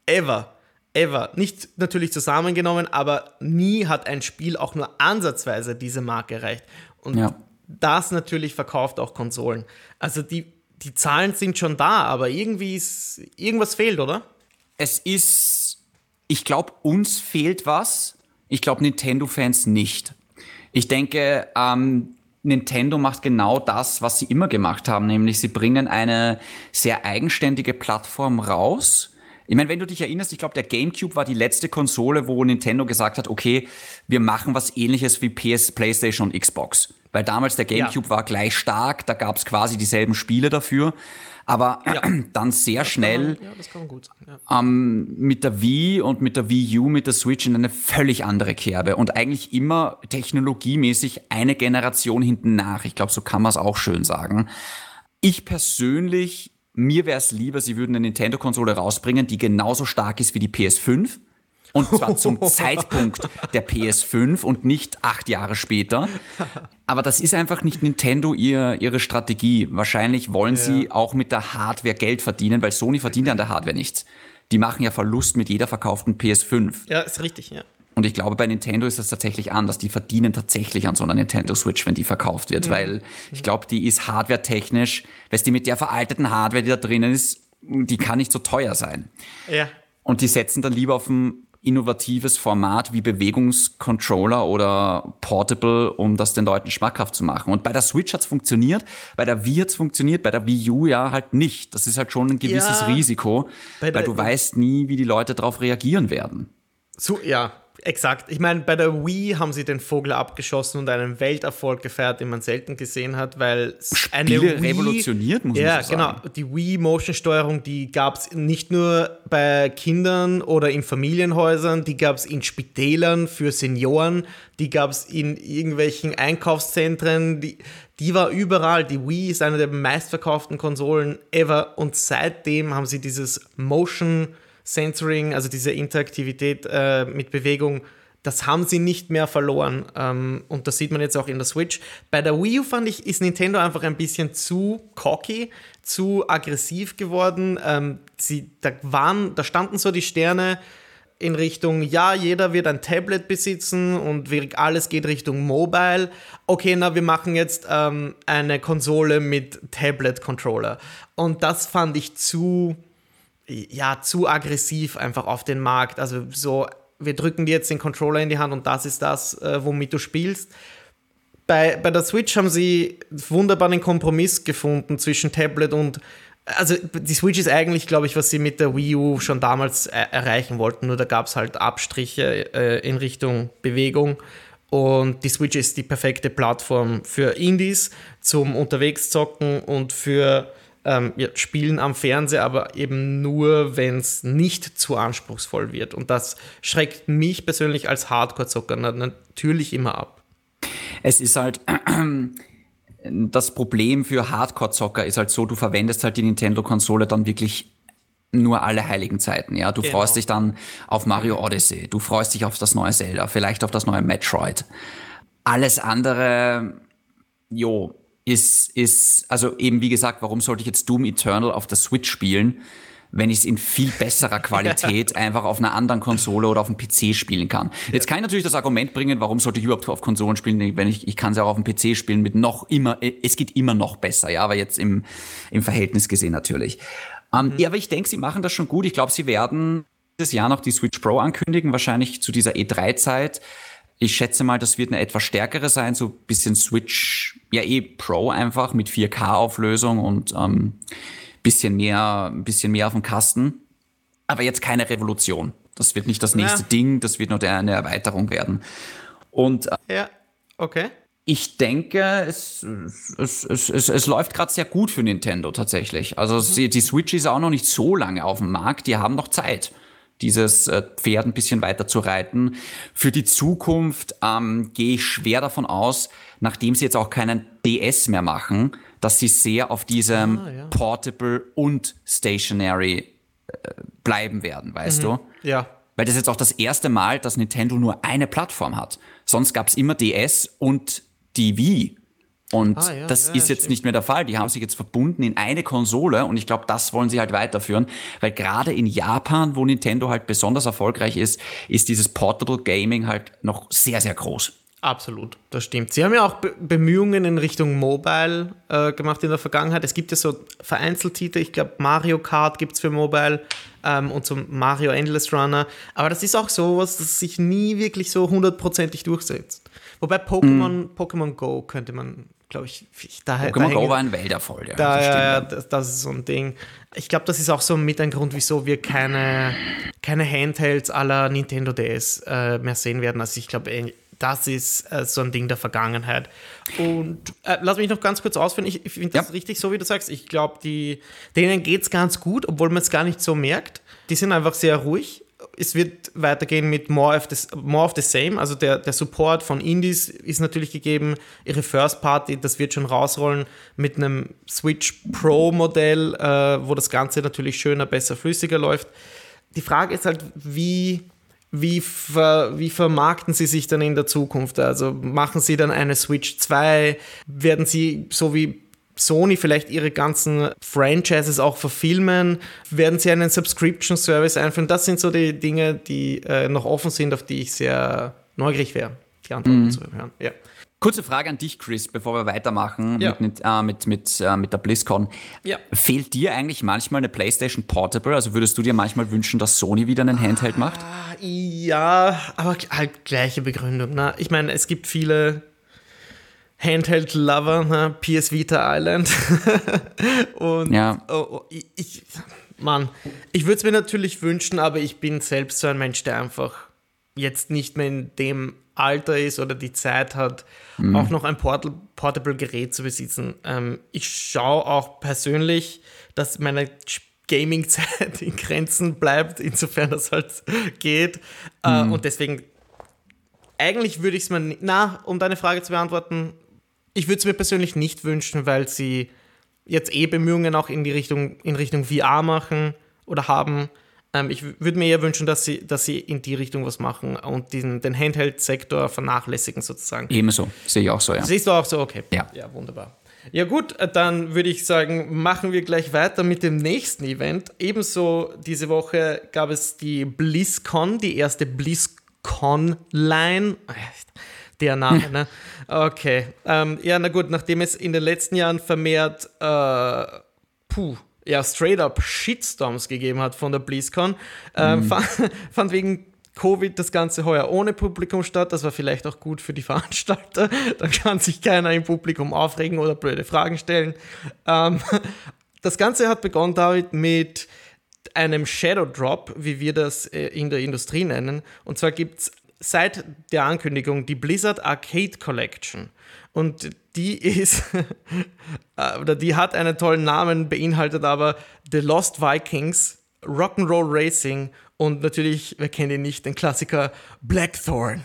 ever. Ever. Nicht natürlich zusammengenommen, aber nie hat ein Spiel auch nur ansatzweise diese Marke erreicht. Und ja. das natürlich verkauft auch Konsolen. Also die, die Zahlen sind schon da, aber irgendwie ist irgendwas fehlt, oder? Es ist, ich glaube, uns fehlt was. Ich glaube, Nintendo-Fans nicht. Ich denke, ähm, Nintendo macht genau das, was sie immer gemacht haben, nämlich sie bringen eine sehr eigenständige Plattform raus, ich meine, wenn du dich erinnerst, ich glaube, der GameCube war die letzte Konsole, wo Nintendo gesagt hat, okay, wir machen was ähnliches wie PS, PlayStation und Xbox. Weil damals der GameCube ja. war gleich stark, da gab es quasi dieselben Spiele dafür. Aber ja. dann sehr schnell ja, ähm, mit der Wii und mit der Wii U, mit der Switch in eine völlig andere Kerbe und eigentlich immer technologiemäßig eine Generation hinten nach. Ich glaube, so kann man es auch schön sagen. Ich persönlich mir wäre es lieber, sie würden eine Nintendo-Konsole rausbringen, die genauso stark ist wie die PS5. Und zwar zum Zeitpunkt der PS5 und nicht acht Jahre später. Aber das ist einfach nicht Nintendo ihr, ihre Strategie. Wahrscheinlich wollen ja. sie auch mit der Hardware Geld verdienen, weil Sony verdient ja an der Hardware nichts. Die machen ja Verlust mit jeder verkauften PS5. Ja, ist richtig, ja. Und ich glaube, bei Nintendo ist das tatsächlich anders. Die verdienen tatsächlich an so einer Nintendo Switch, wenn die verkauft wird, mhm. weil ich glaube, die ist hardware-technisch, weißt du, mit der veralteten Hardware, die da drinnen ist, die kann nicht so teuer sein. Ja. Und die setzen dann lieber auf ein innovatives Format wie Bewegungscontroller oder Portable, um das den Leuten schmackhaft zu machen. Und bei der Switch hat's funktioniert, bei der Wii hat's funktioniert, bei der Wii U ja halt nicht. Das ist halt schon ein gewisses ja, Risiko, weil du weißt nie, wie die Leute darauf reagieren werden. So, ja, Exakt. Ich meine, bei der Wii haben sie den Vogel abgeschossen und einen Welterfolg gefeiert, den man selten gesehen hat, weil eine Wii, revolutioniert, muss ja, man so sagen. Ja, genau. Die Wii-Motion-Steuerung, die gab es nicht nur bei Kindern oder in Familienhäusern, die gab es in Spitälern für Senioren, die gab es in irgendwelchen Einkaufszentren, die, die war überall. Die Wii ist eine der meistverkauften Konsolen ever und seitdem haben sie dieses Motion- Sensoring, also diese Interaktivität äh, mit Bewegung, das haben sie nicht mehr verloren. Ähm, und das sieht man jetzt auch in der Switch. Bei der Wii U fand ich, ist Nintendo einfach ein bisschen zu cocky, zu aggressiv geworden. Ähm, sie, da, waren, da standen so die Sterne in Richtung, ja, jeder wird ein Tablet besitzen und alles geht Richtung Mobile. Okay, na, wir machen jetzt ähm, eine Konsole mit Tablet-Controller. Und das fand ich zu ja, zu aggressiv einfach auf den Markt. Also so, wir drücken dir jetzt den Controller in die Hand und das ist das, äh, womit du spielst. Bei, bei der Switch haben sie wunderbar einen Kompromiss gefunden zwischen Tablet und also die Switch ist eigentlich, glaube ich, was sie mit der Wii U schon damals er erreichen wollten, nur da gab es halt Abstriche äh, in Richtung Bewegung. Und die Switch ist die perfekte Plattform für Indies zum Unterwegszocken und für ähm, ja, spielen am Fernseher, aber eben nur, wenn es nicht zu anspruchsvoll wird. Und das schreckt mich persönlich als Hardcore-Zocker natürlich immer ab. Es ist halt. Das Problem für Hardcore-Zocker ist halt so, du verwendest halt die Nintendo-Konsole dann wirklich nur alle heiligen Zeiten, ja. Du genau. freust dich dann auf Mario Odyssey, du freust dich auf das neue Zelda, vielleicht auf das neue Metroid. Alles andere, jo, ist, ist, also eben wie gesagt, warum sollte ich jetzt Doom Eternal auf der Switch spielen, wenn ich es in viel besserer Qualität einfach auf einer anderen Konsole oder auf dem PC spielen kann. Jetzt kann ich natürlich das Argument bringen, warum sollte ich überhaupt auf Konsolen spielen, wenn ich, ich kann es ja auch auf dem PC spielen mit noch immer, es geht immer noch besser, ja, aber jetzt im, im Verhältnis gesehen natürlich. Ähm, mhm. Ja, aber ich denke, sie machen das schon gut. Ich glaube, sie werden dieses Jahr noch die Switch Pro ankündigen, wahrscheinlich zu dieser E3-Zeit. Ich schätze mal, das wird eine etwas stärkere sein, so bisschen Switch, ja eh Pro einfach mit 4K-Auflösung und ähm, bisschen mehr, bisschen mehr auf dem Kasten. Aber jetzt keine Revolution. Das wird nicht das nächste ja. Ding, das wird nur eine Erweiterung werden. Und äh, ja, okay. Ich denke, es, es, es, es, es läuft gerade sehr gut für Nintendo tatsächlich. Also mhm. die Switch ist auch noch nicht so lange auf dem Markt, die haben noch Zeit dieses äh, Pferd ein bisschen weiter zu reiten. Für die Zukunft ähm, gehe ich schwer davon aus, nachdem sie jetzt auch keinen DS mehr machen, dass sie sehr auf diesem ah, ja. Portable und Stationary äh, bleiben werden, weißt mhm. du? Ja. Weil das ist jetzt auch das erste Mal, dass Nintendo nur eine Plattform hat. Sonst gab es immer DS und die Wii. Und ah, ja, das ja, ist jetzt stimmt. nicht mehr der Fall. Die haben sich jetzt verbunden in eine Konsole und ich glaube, das wollen sie halt weiterführen, weil gerade in Japan, wo Nintendo halt besonders erfolgreich ist, ist dieses Portable Gaming halt noch sehr, sehr groß. Absolut, das stimmt. Sie haben ja auch Be Bemühungen in Richtung Mobile äh, gemacht in der Vergangenheit. Es gibt ja so Vereinzeltitel, ich glaube Mario Kart gibt es für Mobile ähm, und so Mario Endless Runner. Aber das ist auch sowas, das sich nie wirklich so hundertprozentig durchsetzt. Wobei Pokémon, hm. Pokémon Go könnte man glaube ich, daher. Pokémon Go war ein Welterfolg. Ja, da, ja, das, das, ist so ein Ding. Ich glaube, das ist auch so mit ein Grund, wieso wir keine, keine Handhelds aller Nintendo DS äh, mehr sehen werden. Also ich glaube, das ist äh, so ein Ding der Vergangenheit. Und äh, lass mich noch ganz kurz ausführen. Ich, ich finde das ja. richtig, so wie du sagst. Ich glaube, denen geht es ganz gut, obwohl man es gar nicht so merkt. Die sind einfach sehr ruhig es wird weitergehen mit more of, the, more of the same. Also der, der Support von Indies ist natürlich gegeben. Ihre First Party, das wird schon rausrollen mit einem Switch Pro Modell, äh, wo das Ganze natürlich schöner, besser, flüssiger läuft. Die Frage ist halt, wie, wie, ver, wie vermarkten sie sich dann in der Zukunft? Also machen sie dann eine Switch 2? Werden sie so wie Sony vielleicht ihre ganzen Franchises auch verfilmen? Werden sie einen Subscription Service einführen? Das sind so die Dinge, die äh, noch offen sind, auf die ich sehr neugierig wäre, die Antworten mhm. zu hören. Ja. Kurze Frage an dich, Chris, bevor wir weitermachen ja. mit, äh, mit, mit, äh, mit der BlizzCon. Ja. Fehlt dir eigentlich manchmal eine PlayStation Portable? Also würdest du dir manchmal wünschen, dass Sony wieder einen Handheld macht? Ah, ja, aber halt gleiche Begründung. Ne? Ich meine, es gibt viele Handheld-Lover, ne? PS Vita Island. und ja. oh, oh, ich, Mann, ich würde es mir natürlich wünschen, aber ich bin selbst so ein Mensch, der einfach jetzt nicht mehr in dem Alter ist oder die Zeit hat, mhm. auch noch ein Portal Portable Gerät zu besitzen. Ähm, ich schaue auch persönlich, dass meine Gaming-Zeit in Grenzen bleibt, insofern das halt geht. Äh, mhm. Äh, und deswegen, eigentlich würde ich es mir, na, um deine Frage zu beantworten, ich würde es mir persönlich nicht wünschen, weil sie jetzt eh Bemühungen auch in die Richtung, in Richtung VR machen oder haben. Ähm, ich würde mir eher wünschen, dass sie, dass sie in die Richtung was machen und diesen, den Handheld-Sektor vernachlässigen sozusagen. Ebenso, sehe ich auch so, ja. Siehst du auch so? Okay. Ja. Ja, wunderbar. Ja gut, äh, dann würde ich sagen, machen wir gleich weiter mit dem nächsten Event. Ebenso diese Woche gab es die BlizzCon, die erste BlizzCon-Line der Name, ne? Okay. Ähm, ja, na gut, nachdem es in den letzten Jahren vermehrt, äh, puh, ja, straight up Shitstorms gegeben hat von der BlizzCon, äh, mhm. fand, fand wegen Covid das Ganze heuer ohne Publikum statt. Das war vielleicht auch gut für die Veranstalter. Da kann sich keiner im Publikum aufregen oder blöde Fragen stellen. Ähm, das Ganze hat begonnen, David, mit einem Shadow Drop, wie wir das äh, in der Industrie nennen. Und zwar gibt es seit der Ankündigung die Blizzard Arcade Collection. Und die ist, äh, oder die hat einen tollen Namen, beinhaltet aber The Lost Vikings, Rock'n'Roll Racing und natürlich, wer kennt ihn nicht, den Klassiker Blackthorn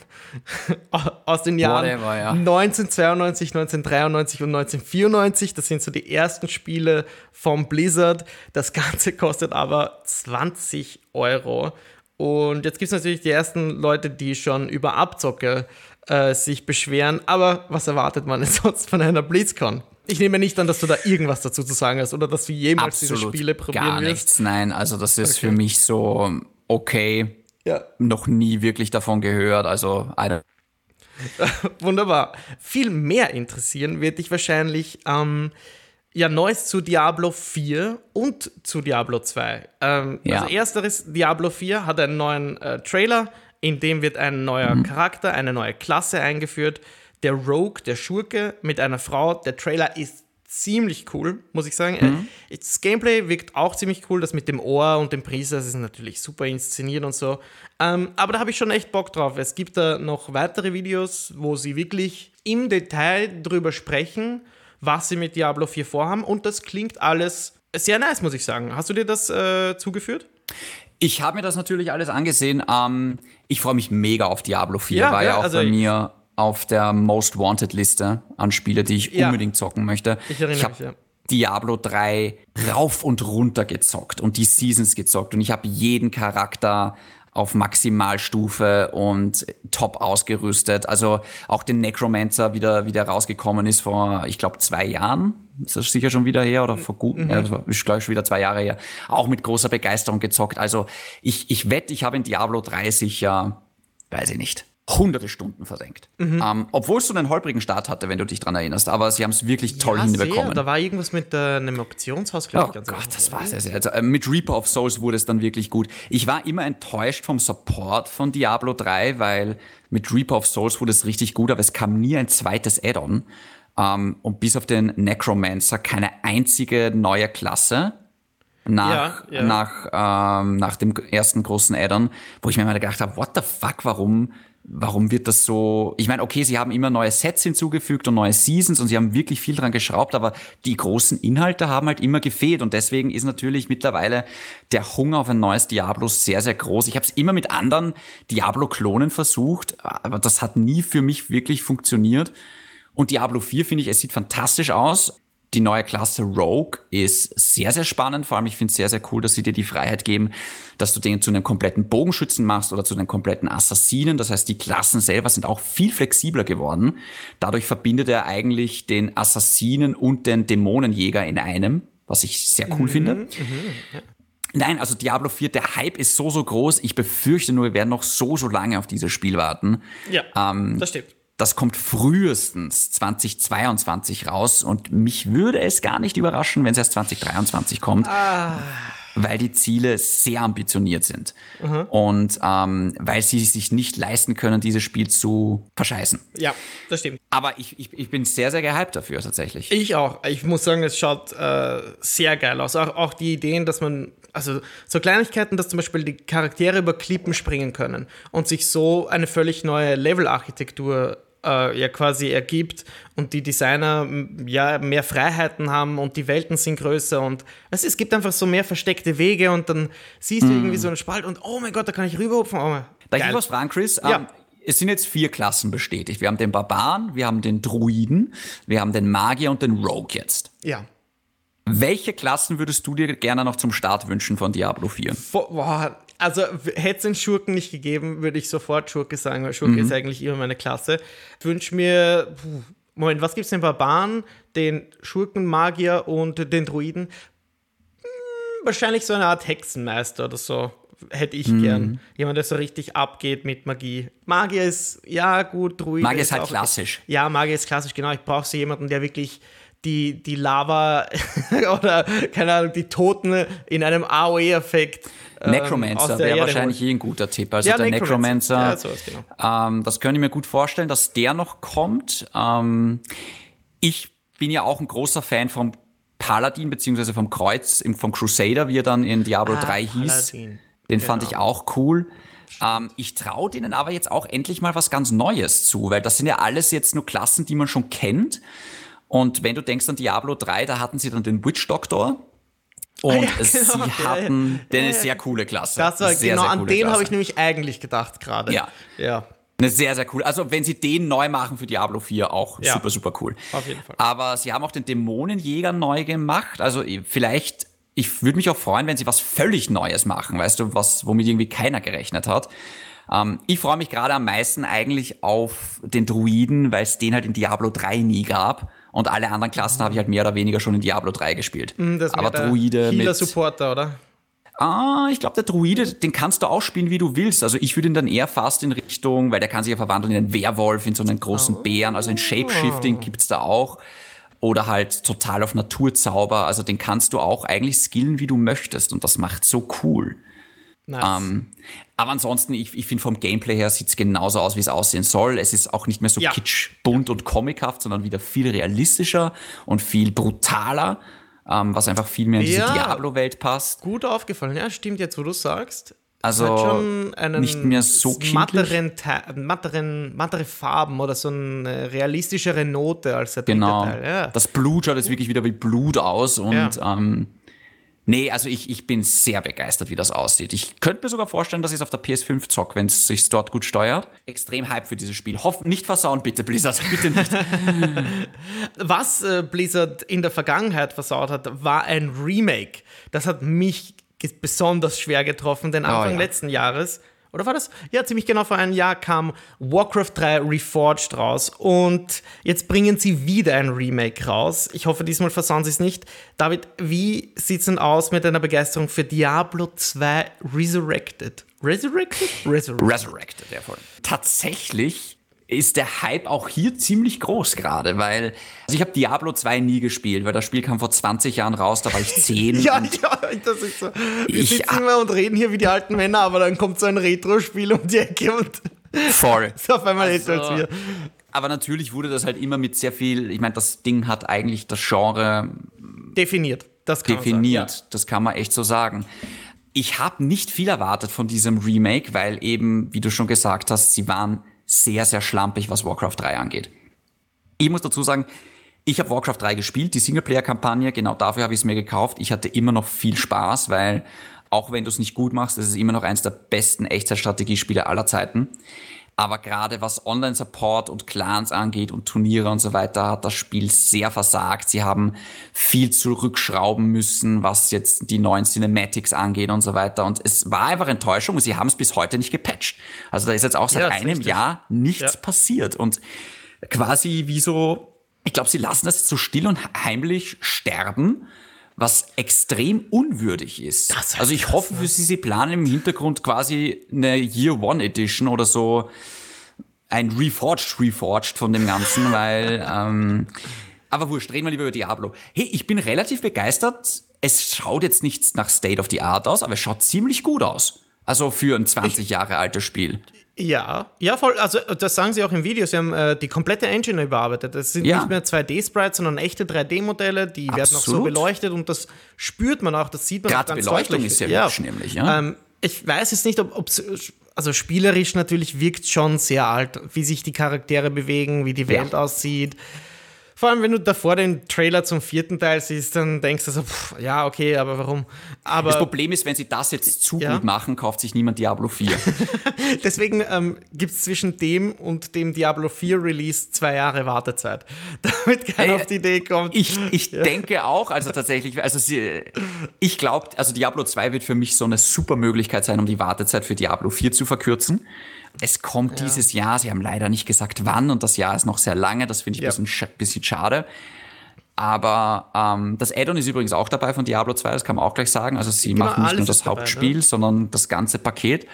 aus den Jahren Whatever, ja. 1992, 1993 und 1994. Das sind so die ersten Spiele vom Blizzard. Das Ganze kostet aber 20 Euro. Und jetzt gibt es natürlich die ersten Leute, die schon über Abzocke äh, sich beschweren. Aber was erwartet man sonst von einer BlizzCon? Ich nehme nicht an, dass du da irgendwas dazu zu sagen hast oder dass du jemals Absolut diese Spiele probieren gar wirst. nichts. Nein, also das ist Okay. für mich so okay. Ja. Noch nie wirklich davon gehört. Also I don't Wunderbar. Viel mehr interessieren wird dich wahrscheinlich ähm, ja Neues zu Diablo 4 und zu Diablo 2. Ähm, Ja. Also ersteres, Diablo 4 hat einen neuen äh, Trailer, in dem wird ein neuer Mhm. Charakter, eine neue Klasse eingeführt. Der Rogue, der Schurke mit einer Frau. Der Trailer ist ziemlich cool, muss ich sagen. Mhm. Äh, Das Gameplay wirkt auch ziemlich cool. Das mit dem Ohr und dem Priester, das ist natürlich super inszeniert und so. Ähm, aber da habe ich schon echt Bock drauf. Es gibt da noch weitere Videos, wo sie wirklich im Detail drüber sprechen, was sie mit Diablo 4 vorhaben. Und das klingt alles sehr nice, muss ich sagen. Hast du dir das äh, zugeführt? Ich habe mir das natürlich alles angesehen. Ähm, ich freue mich mega auf Diablo 4. Ja, War ja ja, auch also bei ich- mir auf der Most Wanted Liste an Spiele, die ich Ja. unbedingt zocken möchte. Ich erinnere hab mich, ja. Diablo 3 rauf und runter gezockt und die Seasons gezockt und ich habe jeden Charakter auf Maximalstufe und top ausgerüstet. Also auch den Necromancer wieder, wieder rausgekommen ist vor, ich glaube, zwei Jahren. Ist das sicher schon wieder her oder vor gut, ja, das war, ist glaube ich schon wieder zwei Jahre her. Auch mit großer Begeisterung gezockt. Also ich, ich wette, ich habe in Diablo 3 sicher, weiß ich nicht, hunderte Stunden versenkt. Ähm, Obwohl es so einen holprigen Start hatte, wenn du dich dran erinnerst. Aber sie haben es wirklich toll Ja, hinbekommen. sehr. Da war irgendwas mit äh, einem Auktionshaus, glaube Oh ich. ganz Gott, das war sehr, sehr. Also, äh, mit Reaper of Souls wurde es dann wirklich gut. Ich war immer enttäuscht vom Support von Diablo 3, weil mit Reaper of Souls wurde es richtig gut, aber es kam nie ein zweites Add-on. Ähm, und bis auf den Necromancer keine einzige neue Klasse nach, Ja, ja. nach, ähm, nach dem ersten großen Add-on, wo ich mir mal gedacht habe, what the fuck, warum, warum wird das so? Ich meine, okay, sie haben immer neue Sets hinzugefügt und neue Seasons und sie haben wirklich viel dran geschraubt, aber die großen Inhalte haben halt immer gefehlt und deswegen ist natürlich mittlerweile der Hunger auf ein neues Diablo sehr, sehr groß. Ich habe es immer mit anderen Diablo-Klonen versucht, aber das hat nie für mich wirklich funktioniert. Und Diablo 4 finde ich, es sieht fantastisch aus. Die neue Klasse Rogue ist sehr, sehr spannend. Vor allem, ich finde es sehr, sehr cool, dass sie dir die Freiheit geben, dass du den zu einem kompletten Bogenschützen machst oder zu einem kompletten Assassinen. Das heißt, die Klassen selber sind auch viel flexibler geworden. Dadurch verbindet er eigentlich den Assassinen und den Dämonenjäger in einem, was ich sehr cool finde. Nein, also Diablo 4, der Hype ist so, so groß. Ich befürchte nur, wir werden noch so, so lange auf dieses Spiel warten. Ja, Ähm, das stimmt. Das kommt frühestens 2022 raus und mich würde es gar nicht überraschen, wenn es erst 2023 kommt, weil die Ziele sehr ambitioniert sind und ähm, weil sie sich nicht leisten können, dieses Spiel zu verscheißen. Ja, das stimmt. Aber ich, ich, ich bin sehr, sehr gehypt dafür tatsächlich. Ich auch. Ich muss sagen, es schaut äh, sehr geil aus. Auch, auch die Ideen, dass man, also so Kleinigkeiten, dass zum Beispiel die Charaktere über Klippen springen können und sich so eine völlig neue Level-Architektur äh, ja quasi ergibt und die Designer ja mehr Freiheiten haben und die Welten sind größer und es, es gibt einfach so mehr versteckte Wege und dann siehst du irgendwie so einen Spalt und oh mein Gott, da kann ich rüberhupfen. Oh, Darf ich was fragen, Chris? Ja. Ähm, es sind jetzt vier Klassen bestätigt. Wir haben den Barbaren, wir haben den Druiden, wir haben den Magier und den Rogue jetzt. Ja. Welche Klassen würdest du dir gerne noch zum Start wünschen von Diablo 4? Bo- Boah, also hätte es den Schurken nicht gegeben, würde ich sofort Schurke sagen, weil Schurke ist eigentlich immer meine Klasse. Ich wünsche mir, puh, Moment, was gibt's den Barbaren, den Schurkenmagier und den Druiden? Hm, wahrscheinlich so eine Art Hexenmeister oder so. Hätte ich gern. Jemand, der so richtig abgeht mit Magie. Magier ist, ja, gut, Druide. Magier ist halt klassisch. Ja, Magier ist klassisch, genau. Ich brauche so jemanden, der wirklich die, die Lava oder, keine Ahnung, die Toten in einem AOE-Effekt. ähm, Necromancer wäre wahrscheinlich eh ein guter Tipp. Also Ja, der Necromancer. Necromancer, Ja, genau. ähm, das könnte ich mir gut vorstellen, dass der noch kommt. Ähm, ich bin ja auch ein großer Fan vom Paladin beziehungsweise vom Kreuz, vom Crusader, wie er dann in Diablo Ah, 3 hieß. Paladin. Den fand Genau. ich auch cool. Ähm, ich traue denen aber jetzt auch endlich mal was ganz Neues zu, weil das sind ja alles jetzt nur Klassen, die man schon kennt. Und wenn du denkst an Diablo 3, da hatten sie dann den Witch Doctor. Und Ah ja, sie genau. Ja, ja. hatten Ja, eine sehr coole Klasse. Das war sehr, genau, sehr an den habe ich nämlich eigentlich gedacht gerade. Ja. Ja. Eine sehr, sehr cool. Also, wenn sie den neu machen für Diablo 4, auch super, super cool. Auf jeden Fall. Aber sie haben auch den Dämonenjäger neu gemacht. Also, vielleicht, ich würde mich auch freuen, wenn sie was völlig Neues machen, weißt du, was, womit irgendwie keiner gerechnet hat. Ähm, ich freue mich gerade am meisten eigentlich auf den Druiden, weil es den halt in Diablo 3 nie gab. Und alle anderen Klassen habe ich halt mehr oder weniger schon in Diablo 3 gespielt. Hm, Das Aber Druide mit. Healer-Supporter, oder? Ah, ich glaube, der Druide, den kannst du auch spielen, wie du willst. Also ich würde ihn dann eher fast in Richtung, weil der kann sich ja verwandeln in einen Werwolf, in so einen großen Bären. Also ein Shapeshifting gibt's da auch. Oder halt total auf Naturzauber. Also den kannst du auch eigentlich skillen, wie du möchtest. Und das macht so cool. Nice. Ähm, aber ansonsten, ich, ich finde vom Gameplay her sieht's genauso aus, wie es aussehen soll. Es ist auch nicht mehr so Ja. kitsch, bunt und comichaft, sondern wieder viel realistischer und viel brutaler, ähm, was einfach viel mehr in diese Ja. Diablo-Welt passt. Gut aufgefallen, ja, stimmt jetzt, wo du sagst. Also, Es hat schon einen nicht mehr so matteren, Te- matteren, mattere Farben oder so eine realistischere Note als der dritte Genau. Teil. Ja. Das Blut schaut jetzt wirklich wieder wie Blut aus und Ja. ähm, nee, also ich, ich bin sehr begeistert, wie das aussieht. Ich könnte mir sogar vorstellen, dass ich es auf der PS5 zock, wenn es sich dort gut steuert. Extrem Hype für dieses Spiel. Hoff, nicht versauen, bitte, Blizzard. Bitte nicht. Was äh, Blizzard in der Vergangenheit versaut hat, war ein Remake. Das hat mich besonders schwer getroffen, denn Anfang Oh ja. letzten Jahres, oder war das? Ja, ziemlich genau vor einem Jahr kam Warcraft 3 Reforged raus und jetzt bringen sie wieder ein Remake raus. Ich hoffe, diesmal versauen sie es nicht. David, wie sieht's denn aus mit deiner Begeisterung für Diablo 2 Resurrected? Resurrected? Resurrected. Resurrected, ja voll. Tatsächlich ist der Hype auch hier ziemlich groß gerade, weil also ich habe Diablo 2 nie gespielt, weil das Spiel kam vor 20 Jahren raus, da war ich 10. Ja, ja, das ist so. Wir Ich- sitzen immer und reden hier wie die alten Männer, aber dann kommt so ein Retro-Spiel um die Ecke und voll. ist auf einmal Also, älter als wir. Aber natürlich wurde das halt immer mit sehr viel, ich meine, das Ding hat eigentlich das Genre Definiert. Das kann definiert. Man sagen, Das kann man echt so sagen. Ich habe nicht viel erwartet von diesem Remake, weil eben, wie du schon gesagt hast, sie waren sehr, sehr schlampig, was Warcraft 3 angeht. Ich muss dazu sagen, ich habe Warcraft 3 gespielt, die Singleplayer-Kampagne, genau dafür habe ich es mir gekauft. Ich hatte immer noch viel Spaß, weil auch wenn du es nicht gut machst, ist es immer noch eins der besten Echtzeitstrategiespiele aller Zeiten. Aber gerade was Online-Support und Clans angeht und Turniere und so weiter, hat das Spiel sehr versagt. Sie haben viel zurückschrauben müssen, was jetzt die neuen Cinematics angeht und so weiter. Und es war einfach Enttäuschung und sie haben es bis heute nicht gepatcht. Also da ist jetzt auch seit Ja, einem richtig. Jahr nichts Ja. passiert. Und quasi wie so, ich glaube, sie lassen das jetzt so still und heimlich sterben, was extrem unwürdig ist. Das ist also ich hoffe für sie, sie planen im Hintergrund quasi eine Year One Edition oder so ein Reforged, Reforged von dem Ganzen, weil, ähm, aber wurscht, reden wir lieber über Diablo. Hey, ich bin relativ begeistert. Es schaut jetzt nicht nach State of the Art aus, aber es schaut ziemlich gut aus. Also für ein 20 Jahre altes Spiel. Ja, ja, voll. Also, das sagen sie auch im Video. Sie haben äh, die komplette Engine überarbeitet. Das sind Ja. nicht mehr 2D-Sprites, sondern echte 3D-Modelle. Die werden auch so Absolut. beleuchtet und das spürt man auch. Das sieht man Gerade auch ganz Beleuchtung deutlich. ist sehr hübsch nämlich, ja. Ähm, ich weiß jetzt nicht, ob ob's- also spielerisch natürlich wirkt schon sehr alt, wie sich die Charaktere bewegen, wie die Welt Ja. aussieht. Vor allem, wenn du davor den Trailer zum vierten Teil siehst, dann denkst du so, pff, ja, okay, aber warum? Aber Das Problem ist, wenn sie das jetzt zu Ja. gut machen, kauft sich niemand Diablo 4. Deswegen ähm, gibt es zwischen dem und dem Diablo 4 Release zwei Jahre Wartezeit, damit keiner Ey, auf die Idee kommt. Ich, ich denke auch, also tatsächlich, also sie, ich glaube, also Diablo 2 wird für mich so eine super Möglichkeit sein, um die Wartezeit für Diablo 4 zu verkürzen. Es kommt dieses Jahr, sie haben leider nicht gesagt wann und das Jahr ist noch sehr lange, das finde ich Ja. ein bisschen, sch- bisschen schade. Aber ähm, das Add-on ist übrigens auch dabei von Diablo 2, das kann man auch gleich sagen. Also sie Genau, machen nicht nur das dabei, Hauptspiel, ne? sondern das ganze Paket.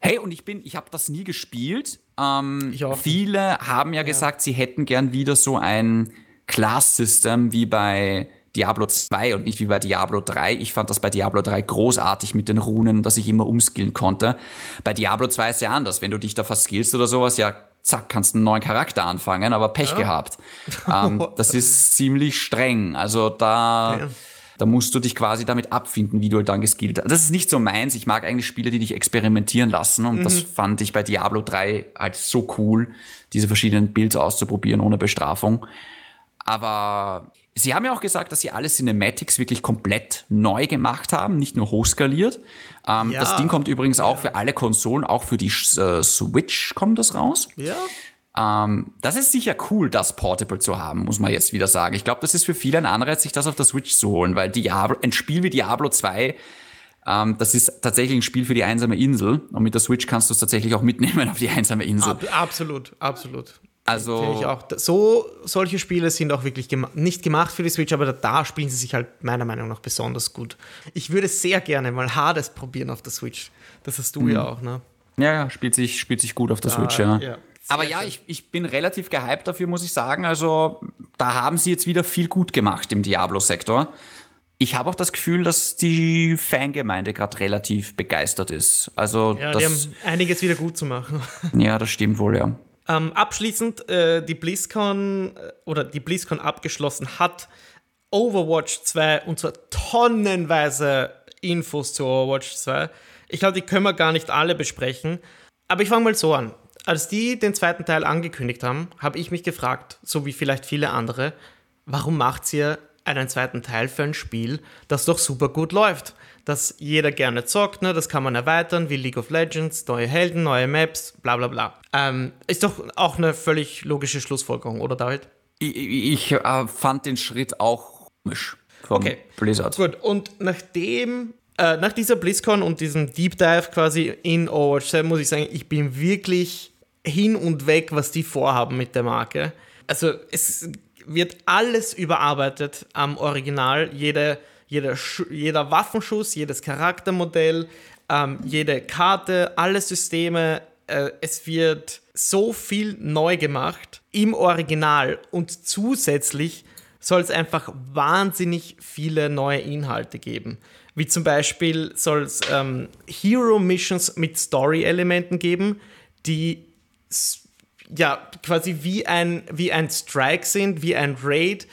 Hey, und ich bin, ich habe das nie gespielt. Ähm, Ich auch nicht. viele haben ja, gesagt, sie hätten gern wieder so ein Class-System wie bei Diablo 2 und nicht wie bei Diablo 3. Ich fand das bei Diablo 3 großartig mit den Runen, dass ich immer umskillen konnte. Bei Diablo 2 ist ja anders. Wenn du dich da verskillst oder sowas, ja, zack, kannst einen neuen Charakter anfangen, aber Pech gehabt. Ähm, das ist ziemlich streng. Also da, Ja. da musst du dich quasi damit abfinden, wie du halt dann geskillt hast. Das ist nicht so meins. Ich mag eigentlich Spiele, die dich experimentieren lassen. Und das fand ich bei Diablo 3 halt so cool, diese verschiedenen Builds auszuprobieren ohne Bestrafung. Aber sie haben ja auch gesagt, dass sie alle Cinematics wirklich komplett neu gemacht haben, nicht nur hochskaliert. Ähm, Ja. Das Ding kommt übrigens auch für alle Konsolen, auch für die äh, Switch kommt das raus. ja, Ähm, das ist sicher cool, das Portable zu haben, muss man jetzt wieder sagen. Ich glaube, das ist für viele ein Anreiz, sich das auf der Switch zu holen, weil Diablo, ein Spiel wie Diablo 2 Ähm, das ist tatsächlich ein Spiel für die einsame Insel. Und mit der Switch kannst du es tatsächlich auch mitnehmen auf die einsame Insel. Ab, absolut, absolut. Also ich auch. So, solche Spiele sind auch wirklich gema nicht gemacht für die Switch, aber da, da, spielen sie sich halt meiner Meinung nach besonders gut. Ich würde sehr gerne mal Hades probieren auf der Switch. Das hast du mhm. ja auch, ne? Ja, ja, spielt sich, spielt sich gut auf der da, Switch, ja. ja. Aber ja, ich, ich bin relativ gehypt dafür, muss ich sagen. Also, da haben sie jetzt wieder viel gut gemacht im Diablo-Sektor. Ich habe auch das Gefühl, dass die Fangemeinde gerade relativ begeistert ist. Also, ja, das, die haben einiges wieder gut zu machen. Ja, das stimmt wohl, ja. Ähm, abschließend, äh, die BlizzCon äh, oder die BlizzCon abgeschlossen hat Overwatch 2 und zwar tonnenweise Infos zu Overwatch 2. Ich glaube, die können wir gar nicht alle besprechen. Aber ich fange mal so an. Als die den zweiten Teil angekündigt haben, habe ich mich gefragt, so wie vielleicht viele andere, warum macht ihr einen zweiten Teil für ein Spiel, das doch super gut läuft? Das jeder gerne zockt, ne? das kann man erweitern, wie League of Legends, neue Helden, neue Maps, bla bla bla. Ähm, ist doch auch eine völlig logische Schlussfolgerung, oder David? Ich, ich äh, fand den Schritt auch komisch. Okay. Blizzard. Gut, und nachdem äh, nach dieser BlizzCon und diesem Deep Dive quasi in Overwatch 7 muss ich sagen, ich bin wirklich hin und weg, was die vorhaben mit der Marke. Also es wird alles überarbeitet am Original. Jede, jeder, jeder Waffenschuss, jedes Charaktermodell, ähm, jede Karte, alle Systeme. Äh, es wird so viel neu gemacht im Original und zusätzlich soll es einfach wahnsinnig viele neue Inhalte geben. Wie zum Beispiel soll es ähm, Hero-Missions mit Story-Elementen geben, die ja quasi wie ein, wie ein Strike sind, wie ein Raid,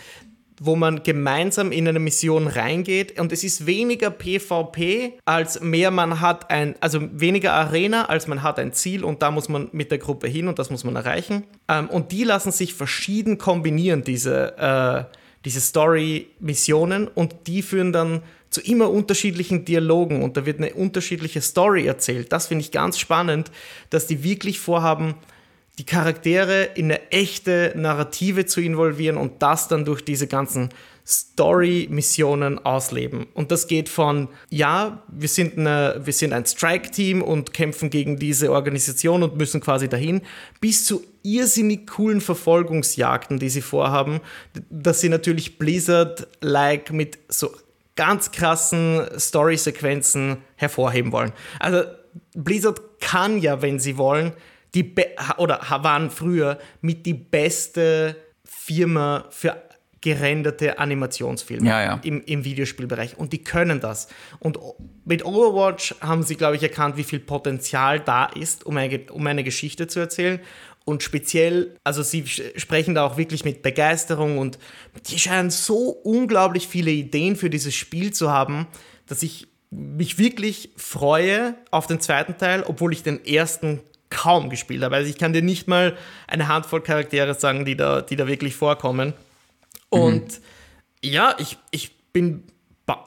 wo man gemeinsam in eine Mission reingeht und es ist weniger PvP, als mehr man hat ein, also weniger Arena, als man hat ein Ziel und da muss man mit der Gruppe hin und das muss man erreichen. Ähm, und die lassen sich verschieden kombinieren, diese, äh, diese Story-Missionen und die führen dann zu immer unterschiedlichen Dialogen und da wird eine unterschiedliche Story erzählt. Das finde ich ganz spannend, dass die wirklich vorhaben, die Charaktere in eine echte Narrative zu involvieren und das dann durch diese ganzen Story-Missionen ausleben. Und das geht von, ja, wir sind, eine, wir sind ein Strike-Team und kämpfen gegen diese Organisation und müssen quasi dahin, bis zu irrsinnig coolen Verfolgungsjagden, die sie vorhaben, dass sie natürlich Blizzard-like mit so ganz krassen Story-Sequenzen hervorheben wollen. Also Blizzard kann ja, wenn sie wollen, die oder waren früher mit die beste Firma für gerenderte Animationsfilme ja, ja. Im, im Videospielbereich. Und die können das. Und mit Overwatch haben sie, glaube ich, erkannt, wie viel Potenzial da ist, um eine, um eine Geschichte zu erzählen. Und speziell, also sie sprechen da auch wirklich mit Begeisterung und die scheinen so unglaublich viele Ideen für dieses Spiel zu haben, dass ich mich wirklich freue auf den zweiten Teil, obwohl ich den ersten kaum gespielt habe. Also ich kann dir nicht mal eine Handvoll Charaktere sagen, die da, die da wirklich vorkommen. Und mhm. ja, ich, ich bin,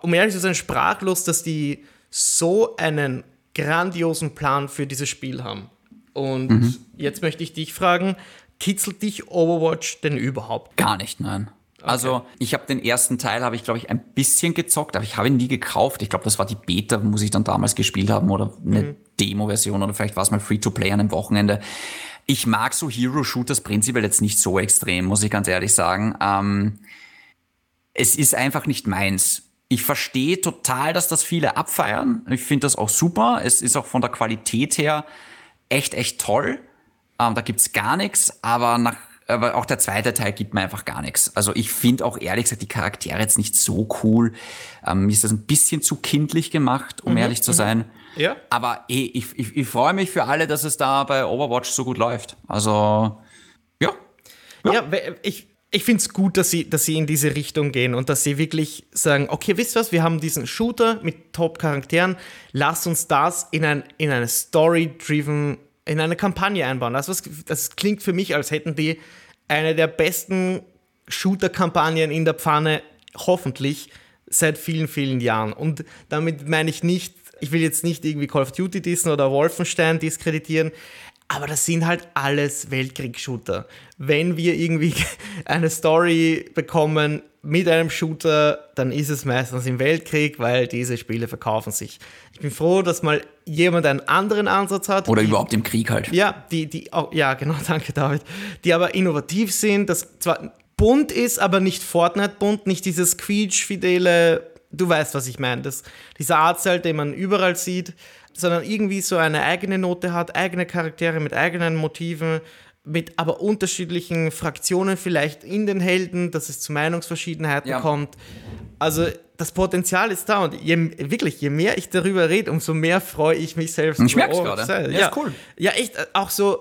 um ehrlich zu sein, sprachlos, dass die so einen grandiosen Plan für dieses Spiel haben. Und mhm. jetzt möchte ich dich fragen, kitzelt dich Overwatch denn überhaupt? Gar nicht, nein. Okay. Also ich habe den ersten Teil, habe ich glaube ich ein bisschen gezockt, aber ich habe ihn nie gekauft. Ich glaube, das war die Beta, muss ich dann damals gespielt haben oder eine mhm. Demo-Version oder vielleicht war es mal Free-to-Play an einem Wochenende. Ich mag so Hero-Shooters prinzipiell jetzt nicht so extrem, muss ich ganz ehrlich sagen. Ähm, es ist einfach nicht meins. Ich verstehe total, dass das viele abfeiern. Ich finde das auch super. Es ist auch von der Qualität her echt, echt toll. Ähm, da gibt's gar nichts, aber nach aber auch der zweite Teil gibt mir einfach gar nichts. Also ich finde auch ehrlich gesagt die Charaktere jetzt nicht so cool. Ähm, mir ist das ein bisschen zu kindlich gemacht, um mhm, ehrlich zu mhm. sein. Ja. Aber eh, ich, ich, ich freue mich für alle, dass es da bei Overwatch so gut läuft. Also, ja. Ja, ja ich, ich finde es gut, dass sie, dass sie in diese Richtung gehen und dass sie wirklich sagen, okay, wisst ihr was, wir haben diesen Shooter mit Top-Charakteren, lasst uns das in, ein, in eine Story-driven, in eine Kampagne einbauen. Das, was, das klingt für mich, als hätten die eine der besten Shooter-Kampagnen in der Pfanne, hoffentlich, seit vielen, vielen Jahren. Und damit meine ich nicht, ich will jetzt nicht irgendwie Call of Duty dissen oder Wolfenstein diskreditieren, aber das sind halt alles Weltkriegs-Shooter. Wenn wir irgendwie eine Story bekommen mit einem Shooter, dann ist es meistens im Weltkrieg, weil diese Spiele verkaufen sich. Ich bin froh, dass mal jemand einen anderen Ansatz hat. Oder überhaupt im Krieg halt. Ja, die, die, oh, ja, genau, danke David. Die aber innovativ sind, das zwar bunt ist, aber nicht Fortnite bunt, nicht dieses quietsch-fidele, du weißt, was ich meine, das, dieser Artstyle, den man überall sieht, sondern irgendwie so eine eigene Note hat, eigene Charaktere mit eigenen Motiven, mit aber unterschiedlichen Fraktionen vielleicht in den Helden, dass es zu Meinungsverschiedenheiten ja. kommt. Also das Potenzial ist da und je, wirklich, je mehr ich darüber rede, umso mehr freue ich mich selbst. Ich merke es gerade. Ja, ja, ist cool. Ja, echt, äh, auch so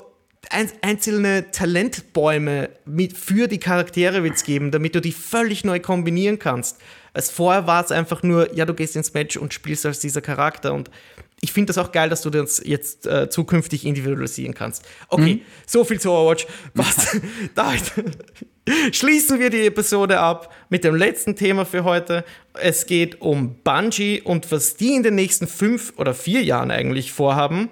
einzelne Talentbäume mit, für die Charaktere wird es geben, damit du die völlig neu kombinieren kannst. Als vorher war es einfach nur, ja, du gehst ins Match und spielst als dieser Charakter und ich finde das auch geil, dass du das jetzt äh, zukünftig individualisieren kannst. Okay, mhm. so viel zu Overwatch. Was? Damit schließen wir die Episode ab mit dem letzten Thema für heute. Es geht um Bungie und was die in den nächsten fünf oder vier Jahren eigentlich vorhaben.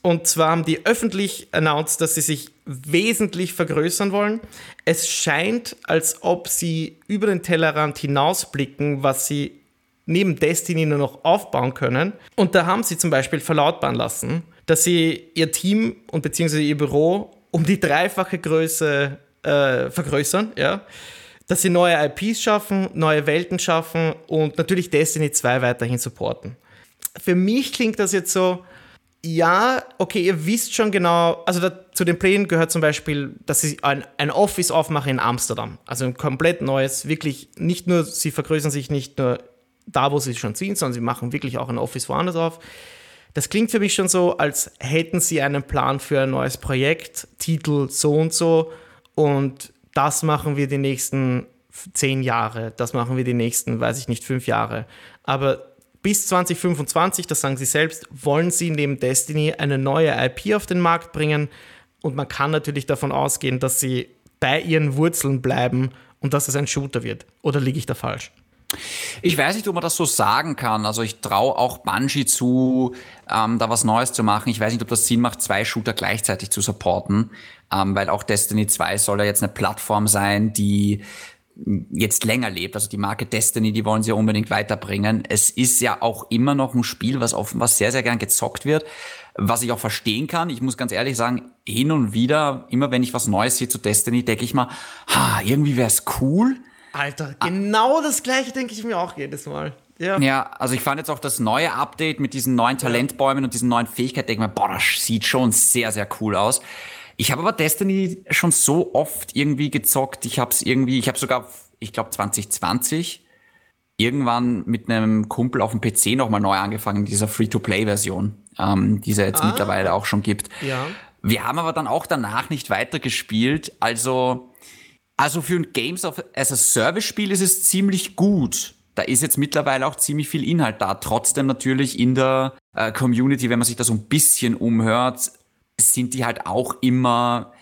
Und zwar haben die öffentlich announced, dass sie sich wesentlich vergrößern wollen. Es scheint, als ob sie über den Tellerrand hinausblicken, was sie neben Destiny nur noch aufbauen können. Und da haben sie zum Beispiel verlautbaren lassen, dass sie ihr Team und beziehungsweise ihr Büro um die dreifache Größe äh, vergrößern, ja. Dass sie neue IPs schaffen, neue Welten schaffen und natürlich Destiny 2 weiterhin supporten. Für mich klingt das jetzt so, ja, okay, ihr wisst schon genau, also da, zu den Plänen gehört zum Beispiel, dass sie ein, ein Office aufmachen in Amsterdam. Also ein komplett neues, wirklich nicht nur, sie vergrößern sich nicht nur da, wo sie schon sind, sondern sie machen wirklich auch ein Office woanders auf. Das klingt für mich schon so, als hätten sie einen Plan für ein neues Projekt, Titel so und so und das machen wir die nächsten zehn Jahre, das machen wir die nächsten, weiß ich nicht, fünf Jahre. Aber bis 2025, das sagen sie selbst, wollen sie neben Destiny eine neue IP auf den Markt bringen und man kann natürlich davon ausgehen, dass sie bei ihren Wurzeln bleiben und dass es ein Shooter wird. Oder liege ich da falsch? Ich weiß nicht, ob man das so sagen kann. Also ich traue auch Bungie zu, ähm, da was Neues zu machen. Ich weiß nicht, ob das Sinn macht, zwei Shooter gleichzeitig zu supporten, ähm, weil auch Destiny 2 soll ja jetzt eine Plattform sein, die jetzt länger lebt. Also die Marke Destiny, die wollen sie ja unbedingt weiterbringen. Es ist ja auch immer noch ein Spiel, was offenbar sehr, sehr gern gezockt wird, was ich auch verstehen kann. Ich muss ganz ehrlich sagen, hin und wieder, immer wenn ich was Neues sehe zu Destiny, denke ich mal, ha, irgendwie wäre es cool, Alter, genau das gleiche denke ich mir auch jedes Mal. Ja. ja, also ich fand jetzt auch das neue Update mit diesen neuen Talentbäumen und diesen neuen Fähigkeiten, denke mir, boah, das sieht schon sehr, sehr cool aus. Ich habe aber Destiny schon so oft irgendwie gezockt. Ich habe es irgendwie, ich habe sogar, ich glaube 2020 irgendwann mit einem Kumpel auf dem PC nochmal neu angefangen, dieser Free-to-Play-Version, ähm, die es ja jetzt ah. mittlerweile auch schon gibt. Ja. Wir haben aber dann auch danach nicht weitergespielt. Also also für ein Games as a Service Spiel ist es ziemlich gut. Da ist jetzt mittlerweile auch ziemlich viel Inhalt da. Trotzdem natürlich in der äh, Community, wenn man sich da so ein bisschen umhört, sind die halt auch immer,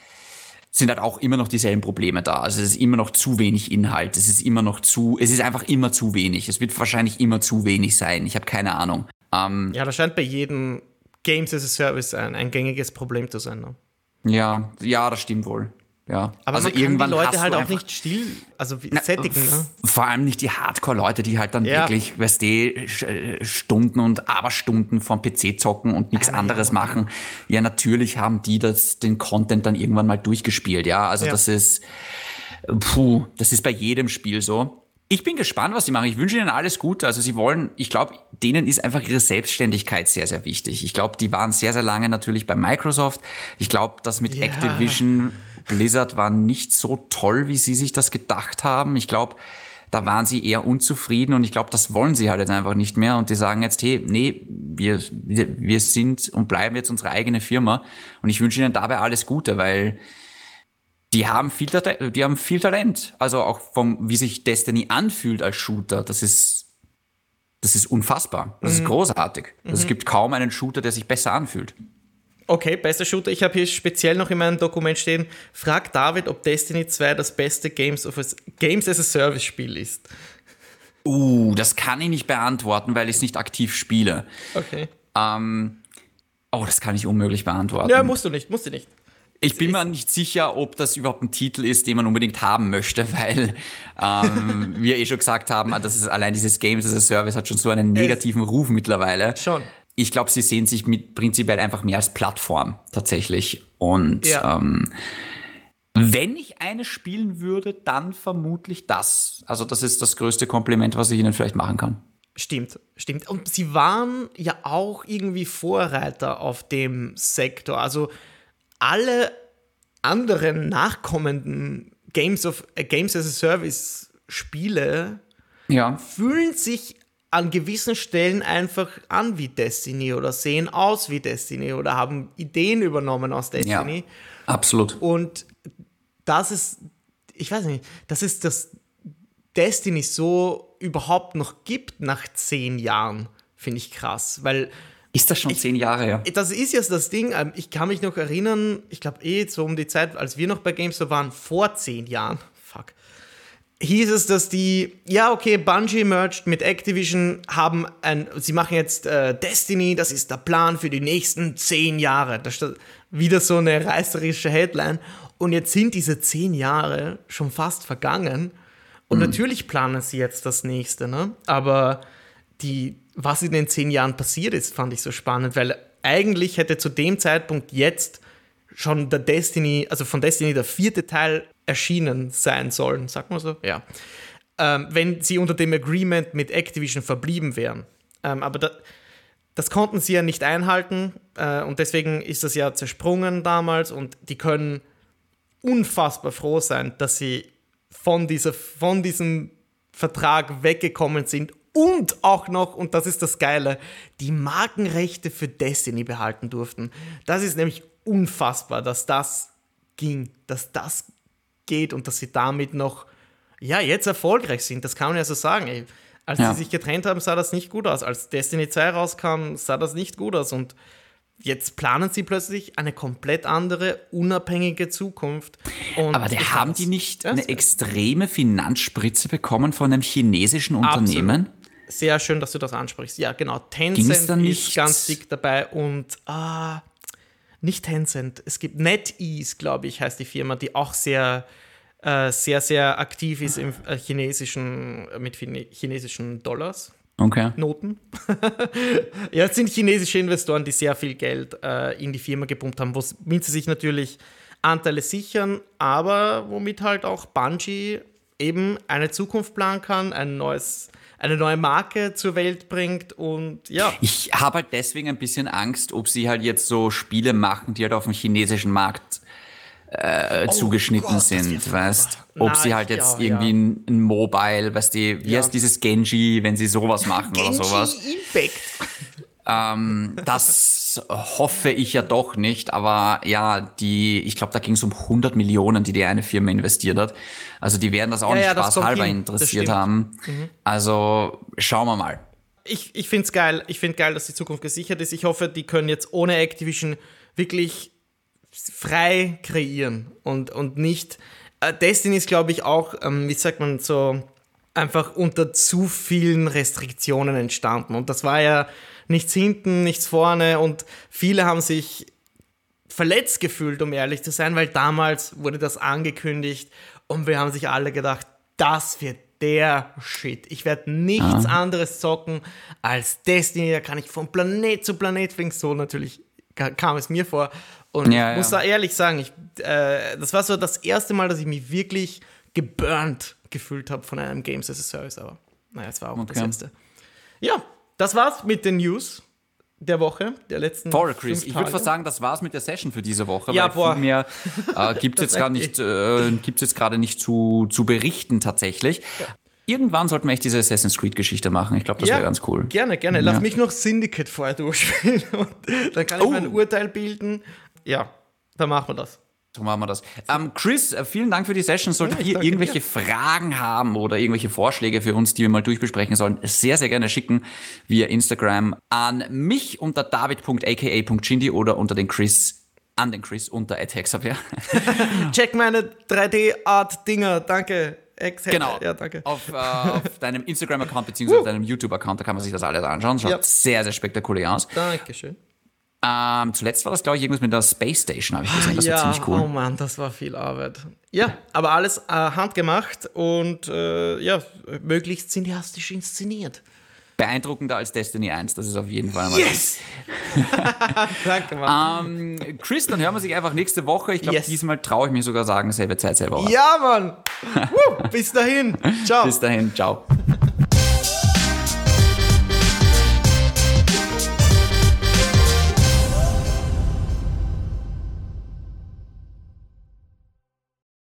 sind halt auch immer noch dieselben Probleme da. Also es ist immer noch zu wenig Inhalt. Es ist immer noch zu, es ist einfach immer zu wenig. Es wird wahrscheinlich immer zu wenig sein. Ich habe keine Ahnung. Ähm, ja, das scheint bei jedem Games as a Service ein, ein gängiges Problem zu sein. Ne? Ja, ja, das stimmt wohl. Ja. Aber also irgendwann die Leute halt auch nicht still, also na, sättigen. Ne? Vor allem nicht die Hardcore-Leute, die halt dann ja. wirklich, weißt du, Stunden und Aberstunden vom PC zocken und nichts ja, anderes ja. machen. Ja, natürlich haben die das, den Content dann irgendwann mal durchgespielt. Ja, also das ist, puh, das ist bei jedem Spiel so. Ich bin gespannt, was sie machen. Ich wünsche ihnen alles Gute. Also sie wollen, ich glaube, denen ist einfach ihre Selbstständigkeit sehr, sehr wichtig. Ich glaube, die waren sehr, sehr lange natürlich bei Microsoft. Ich glaube, das mit Activision Blizzard war nicht so toll, wie sie sich das gedacht haben. Ich glaube, da waren sie eher unzufrieden und ich glaube, das wollen sie halt jetzt einfach nicht mehr und die sagen jetzt, hey, nee, wir, wir, sind und bleiben jetzt unsere eigene Firma und ich wünsche ihnen dabei alles Gute, weil die haben viel, die haben viel Talent. Also auch vom, wie sich Destiny anfühlt als Shooter, das ist, das ist unfassbar. Das mhm. ist großartig. Mhm. Also es gibt kaum einen Shooter, der sich besser anfühlt. Okay, bester Shooter. Ich habe hier speziell noch in meinem Dokument stehen, frag David, ob Destiny 2 das beste Games, of a, Games as a Service Spiel ist. Uh, das kann ich nicht beantworten, weil ich es nicht aktiv spiele. Okay. Ähm, Oh, das kann ich unmöglich beantworten. Ja, musst du nicht, musst du nicht. Ich bin mir nicht sicher, ob das überhaupt ein Titel ist, den man unbedingt haben möchte, weil ähm, wir eh schon gesagt haben, das ist allein dieses Games as a Service hat schon so einen negativen Ruf mittlerweile. Schon. Ich glaube, sie sehen sich mit prinzipiell einfach mehr als Plattform tatsächlich. Und Ja. ähm, wenn ich eine spielen würde, dann vermutlich das. Also das ist das größte Kompliment, was ich ihnen vielleicht machen kann. Stimmt, stimmt. Und sie waren ja auch irgendwie Vorreiter auf dem Sektor. Also alle anderen nachkommenden Games of äh, Games as a Service Spiele Ja. fühlen sich an gewissen Stellen einfach an wie Destiny oder sehen aus wie Destiny oder haben Ideen übernommen aus Destiny. Absolut. Und das ist, ich weiß nicht, das ist das Destiny so überhaupt noch gibt nach zehn Jahren, finde ich krass. Weil Ist das schon zehn Jahre her? das ist jetzt das Ding, ähm, ich kann mich noch erinnern, ich glaube eh so um die Zeit, als wir noch bei GameStop waren, vor zehn Jahren, fuck, hieß es, dass die, ja okay, Bungie merged mit Activision, haben ein, sie machen jetzt äh, Destiny, das ist der Plan für die nächsten zehn Jahre. Da steht wieder so eine reißerische Headline. Und jetzt sind diese zehn Jahre schon fast vergangen. Und natürlich planen sie jetzt das nächste, ne? Aber die, was in den zehn Jahren passiert ist, fand ich so spannend, weil eigentlich hätte zu dem Zeitpunkt jetzt schon der Destiny, also von Destiny der vierte Teil erschienen sein sollen, sagt man so? Ja. Ähm, wenn sie unter dem Agreement mit Activision verblieben wären. Ähm, aber da, das konnten sie ja nicht einhalten äh, und deswegen ist das ja zersprungen damals und die können unfassbar froh sein, dass sie von, dieser, von diesem Vertrag weggekommen sind und auch noch, und das ist das Geile, die Markenrechte für Destiny behalten durften. Das ist nämlich unfassbar, dass das ging, dass das geht und dass sie damit noch, ja, jetzt erfolgreich sind. Das kann man ja so sagen. Ey. Als Ja. sie sich getrennt haben, sah das nicht gut aus. Als Destiny 2 rauskam, sah das nicht gut aus. Und jetzt planen sie plötzlich eine komplett andere, unabhängige Zukunft. Und Aber die, haben die nicht eine extreme Finanzspritze bekommen von einem chinesischen Unternehmen? Sehr schön, dass du das ansprichst. Ja, genau. Tencent ist nicht- ganz dick dabei und ah, nicht Tencent. Es gibt NetEase, glaube ich, heißt die Firma, die auch sehr, äh, sehr, sehr aktiv ist im äh, chinesischen, äh, mit Chine- chinesischen Dollars. Okay. Noten. ja, es sind chinesische Investoren, die sehr viel Geld äh, in die Firma gepumpt haben, womit sie sich natürlich Anteile sichern, aber womit halt auch Bungie eben eine Zukunft planen kann, ein neues, eine neue Marke zur Welt bringt und ja. Ich habe halt deswegen ein bisschen Angst, ob sie halt jetzt so Spiele machen, die halt auf dem chinesischen Markt äh, zugeschnitten Oh Gott, das sind, weißt? Ob Na, sie halt ja, jetzt ja. irgendwie ein, ein Mobile, weißt du, wie Ja. heißt dieses Genji, wenn sie sowas machen oder sowas. Impact. Ähm, das hoffe ich ja doch nicht, aber ja, die, ich glaube, da ging es um 100 Millionen, die die eine Firma investiert hat. Also die werden das auch Ja, nicht ja, spaßhalber interessiert haben. Also schauen wir mal. ich, ich finde es geil. Ich finde geil, dass die Zukunft gesichert ist. Ich hoffe, die können jetzt ohne Activision wirklich frei kreieren und, und nicht. Äh, Destiny ist, glaube ich, auch, ähm, wie sagt man, so einfach unter zu vielen Restriktionen entstanden. Und das war ja nichts hinten, nichts vorne und viele haben sich verletzt gefühlt, um ehrlich zu sein, weil damals wurde das angekündigt und wir haben sich alle gedacht, das wird der Shit. Ich werde nichts anderes zocken als Destiny. Da kann ich von Planet zu Planet fliegen. So natürlich ka- kam es mir vor. Und Ja, ich muss ja. da ehrlich sagen, ich, äh, das war so das erste Mal, dass ich mich wirklich geburnt gefühlt habe von einem Games as a Service. Aber naja, es war auch das Okay. erste. Ja, das war's mit den News der Woche, der letzten Voll, Chris. Ich würde fast sagen, das war's mit der Session für diese Woche. Ja, weil boah. viel mehr äh, gibt es jetzt gerade merkt nicht, äh, gibt's jetzt gerade nicht zu, zu berichten tatsächlich. Irgendwann sollten wir echt diese Assassin's Creed-Geschichte machen. Ich glaube, das wäre ganz cool. Gerne, gerne. Lass Ja. mich noch Syndicate vorher durchspielen dann kann ich Oh. mein Urteil bilden. Ja, dann machen wir das. So machen wir das. Ähm, Chris, äh, vielen Dank für die Session. Solltet Ja, ihr irgendwelche Fragen haben oder irgendwelche Vorschläge für uns, die wir mal durchbesprechen sollen, sehr, sehr gerne schicken via Instagram an mich unter david.aka.chindi oder unter den Chris an den Chris unter @hexabär. Check meine 3D-Art-Dinger. Danke. Ex Genau. Ja, danke. Auf, äh, auf deinem Instagram-Account bzw. deinem YouTube-Account, da kann man sich das alles anschauen. Schaut Ja. sehr, sehr spektakulär aus. Dankeschön. Ähm, zuletzt war das, glaube ich, irgendwas mit der Space Station, habe ich gesehen. Das ja, war ziemlich cool. oh Mann, das war viel Arbeit. Ja, aber alles äh, handgemacht und äh, ja, möglichst cineastisch inszeniert. Beeindruckender als Destiny 1, das ist auf jeden Fall mal. Yes! Danke, Mann. Ähm, Chris, dann hören wir sich einfach nächste Woche. Ich glaube, Yes. diesmal traue ich mir sogar sagen, selbe Zeit, selber. Ja, Mann! Woo, bis dahin. Ciao. Bis dahin, ciao.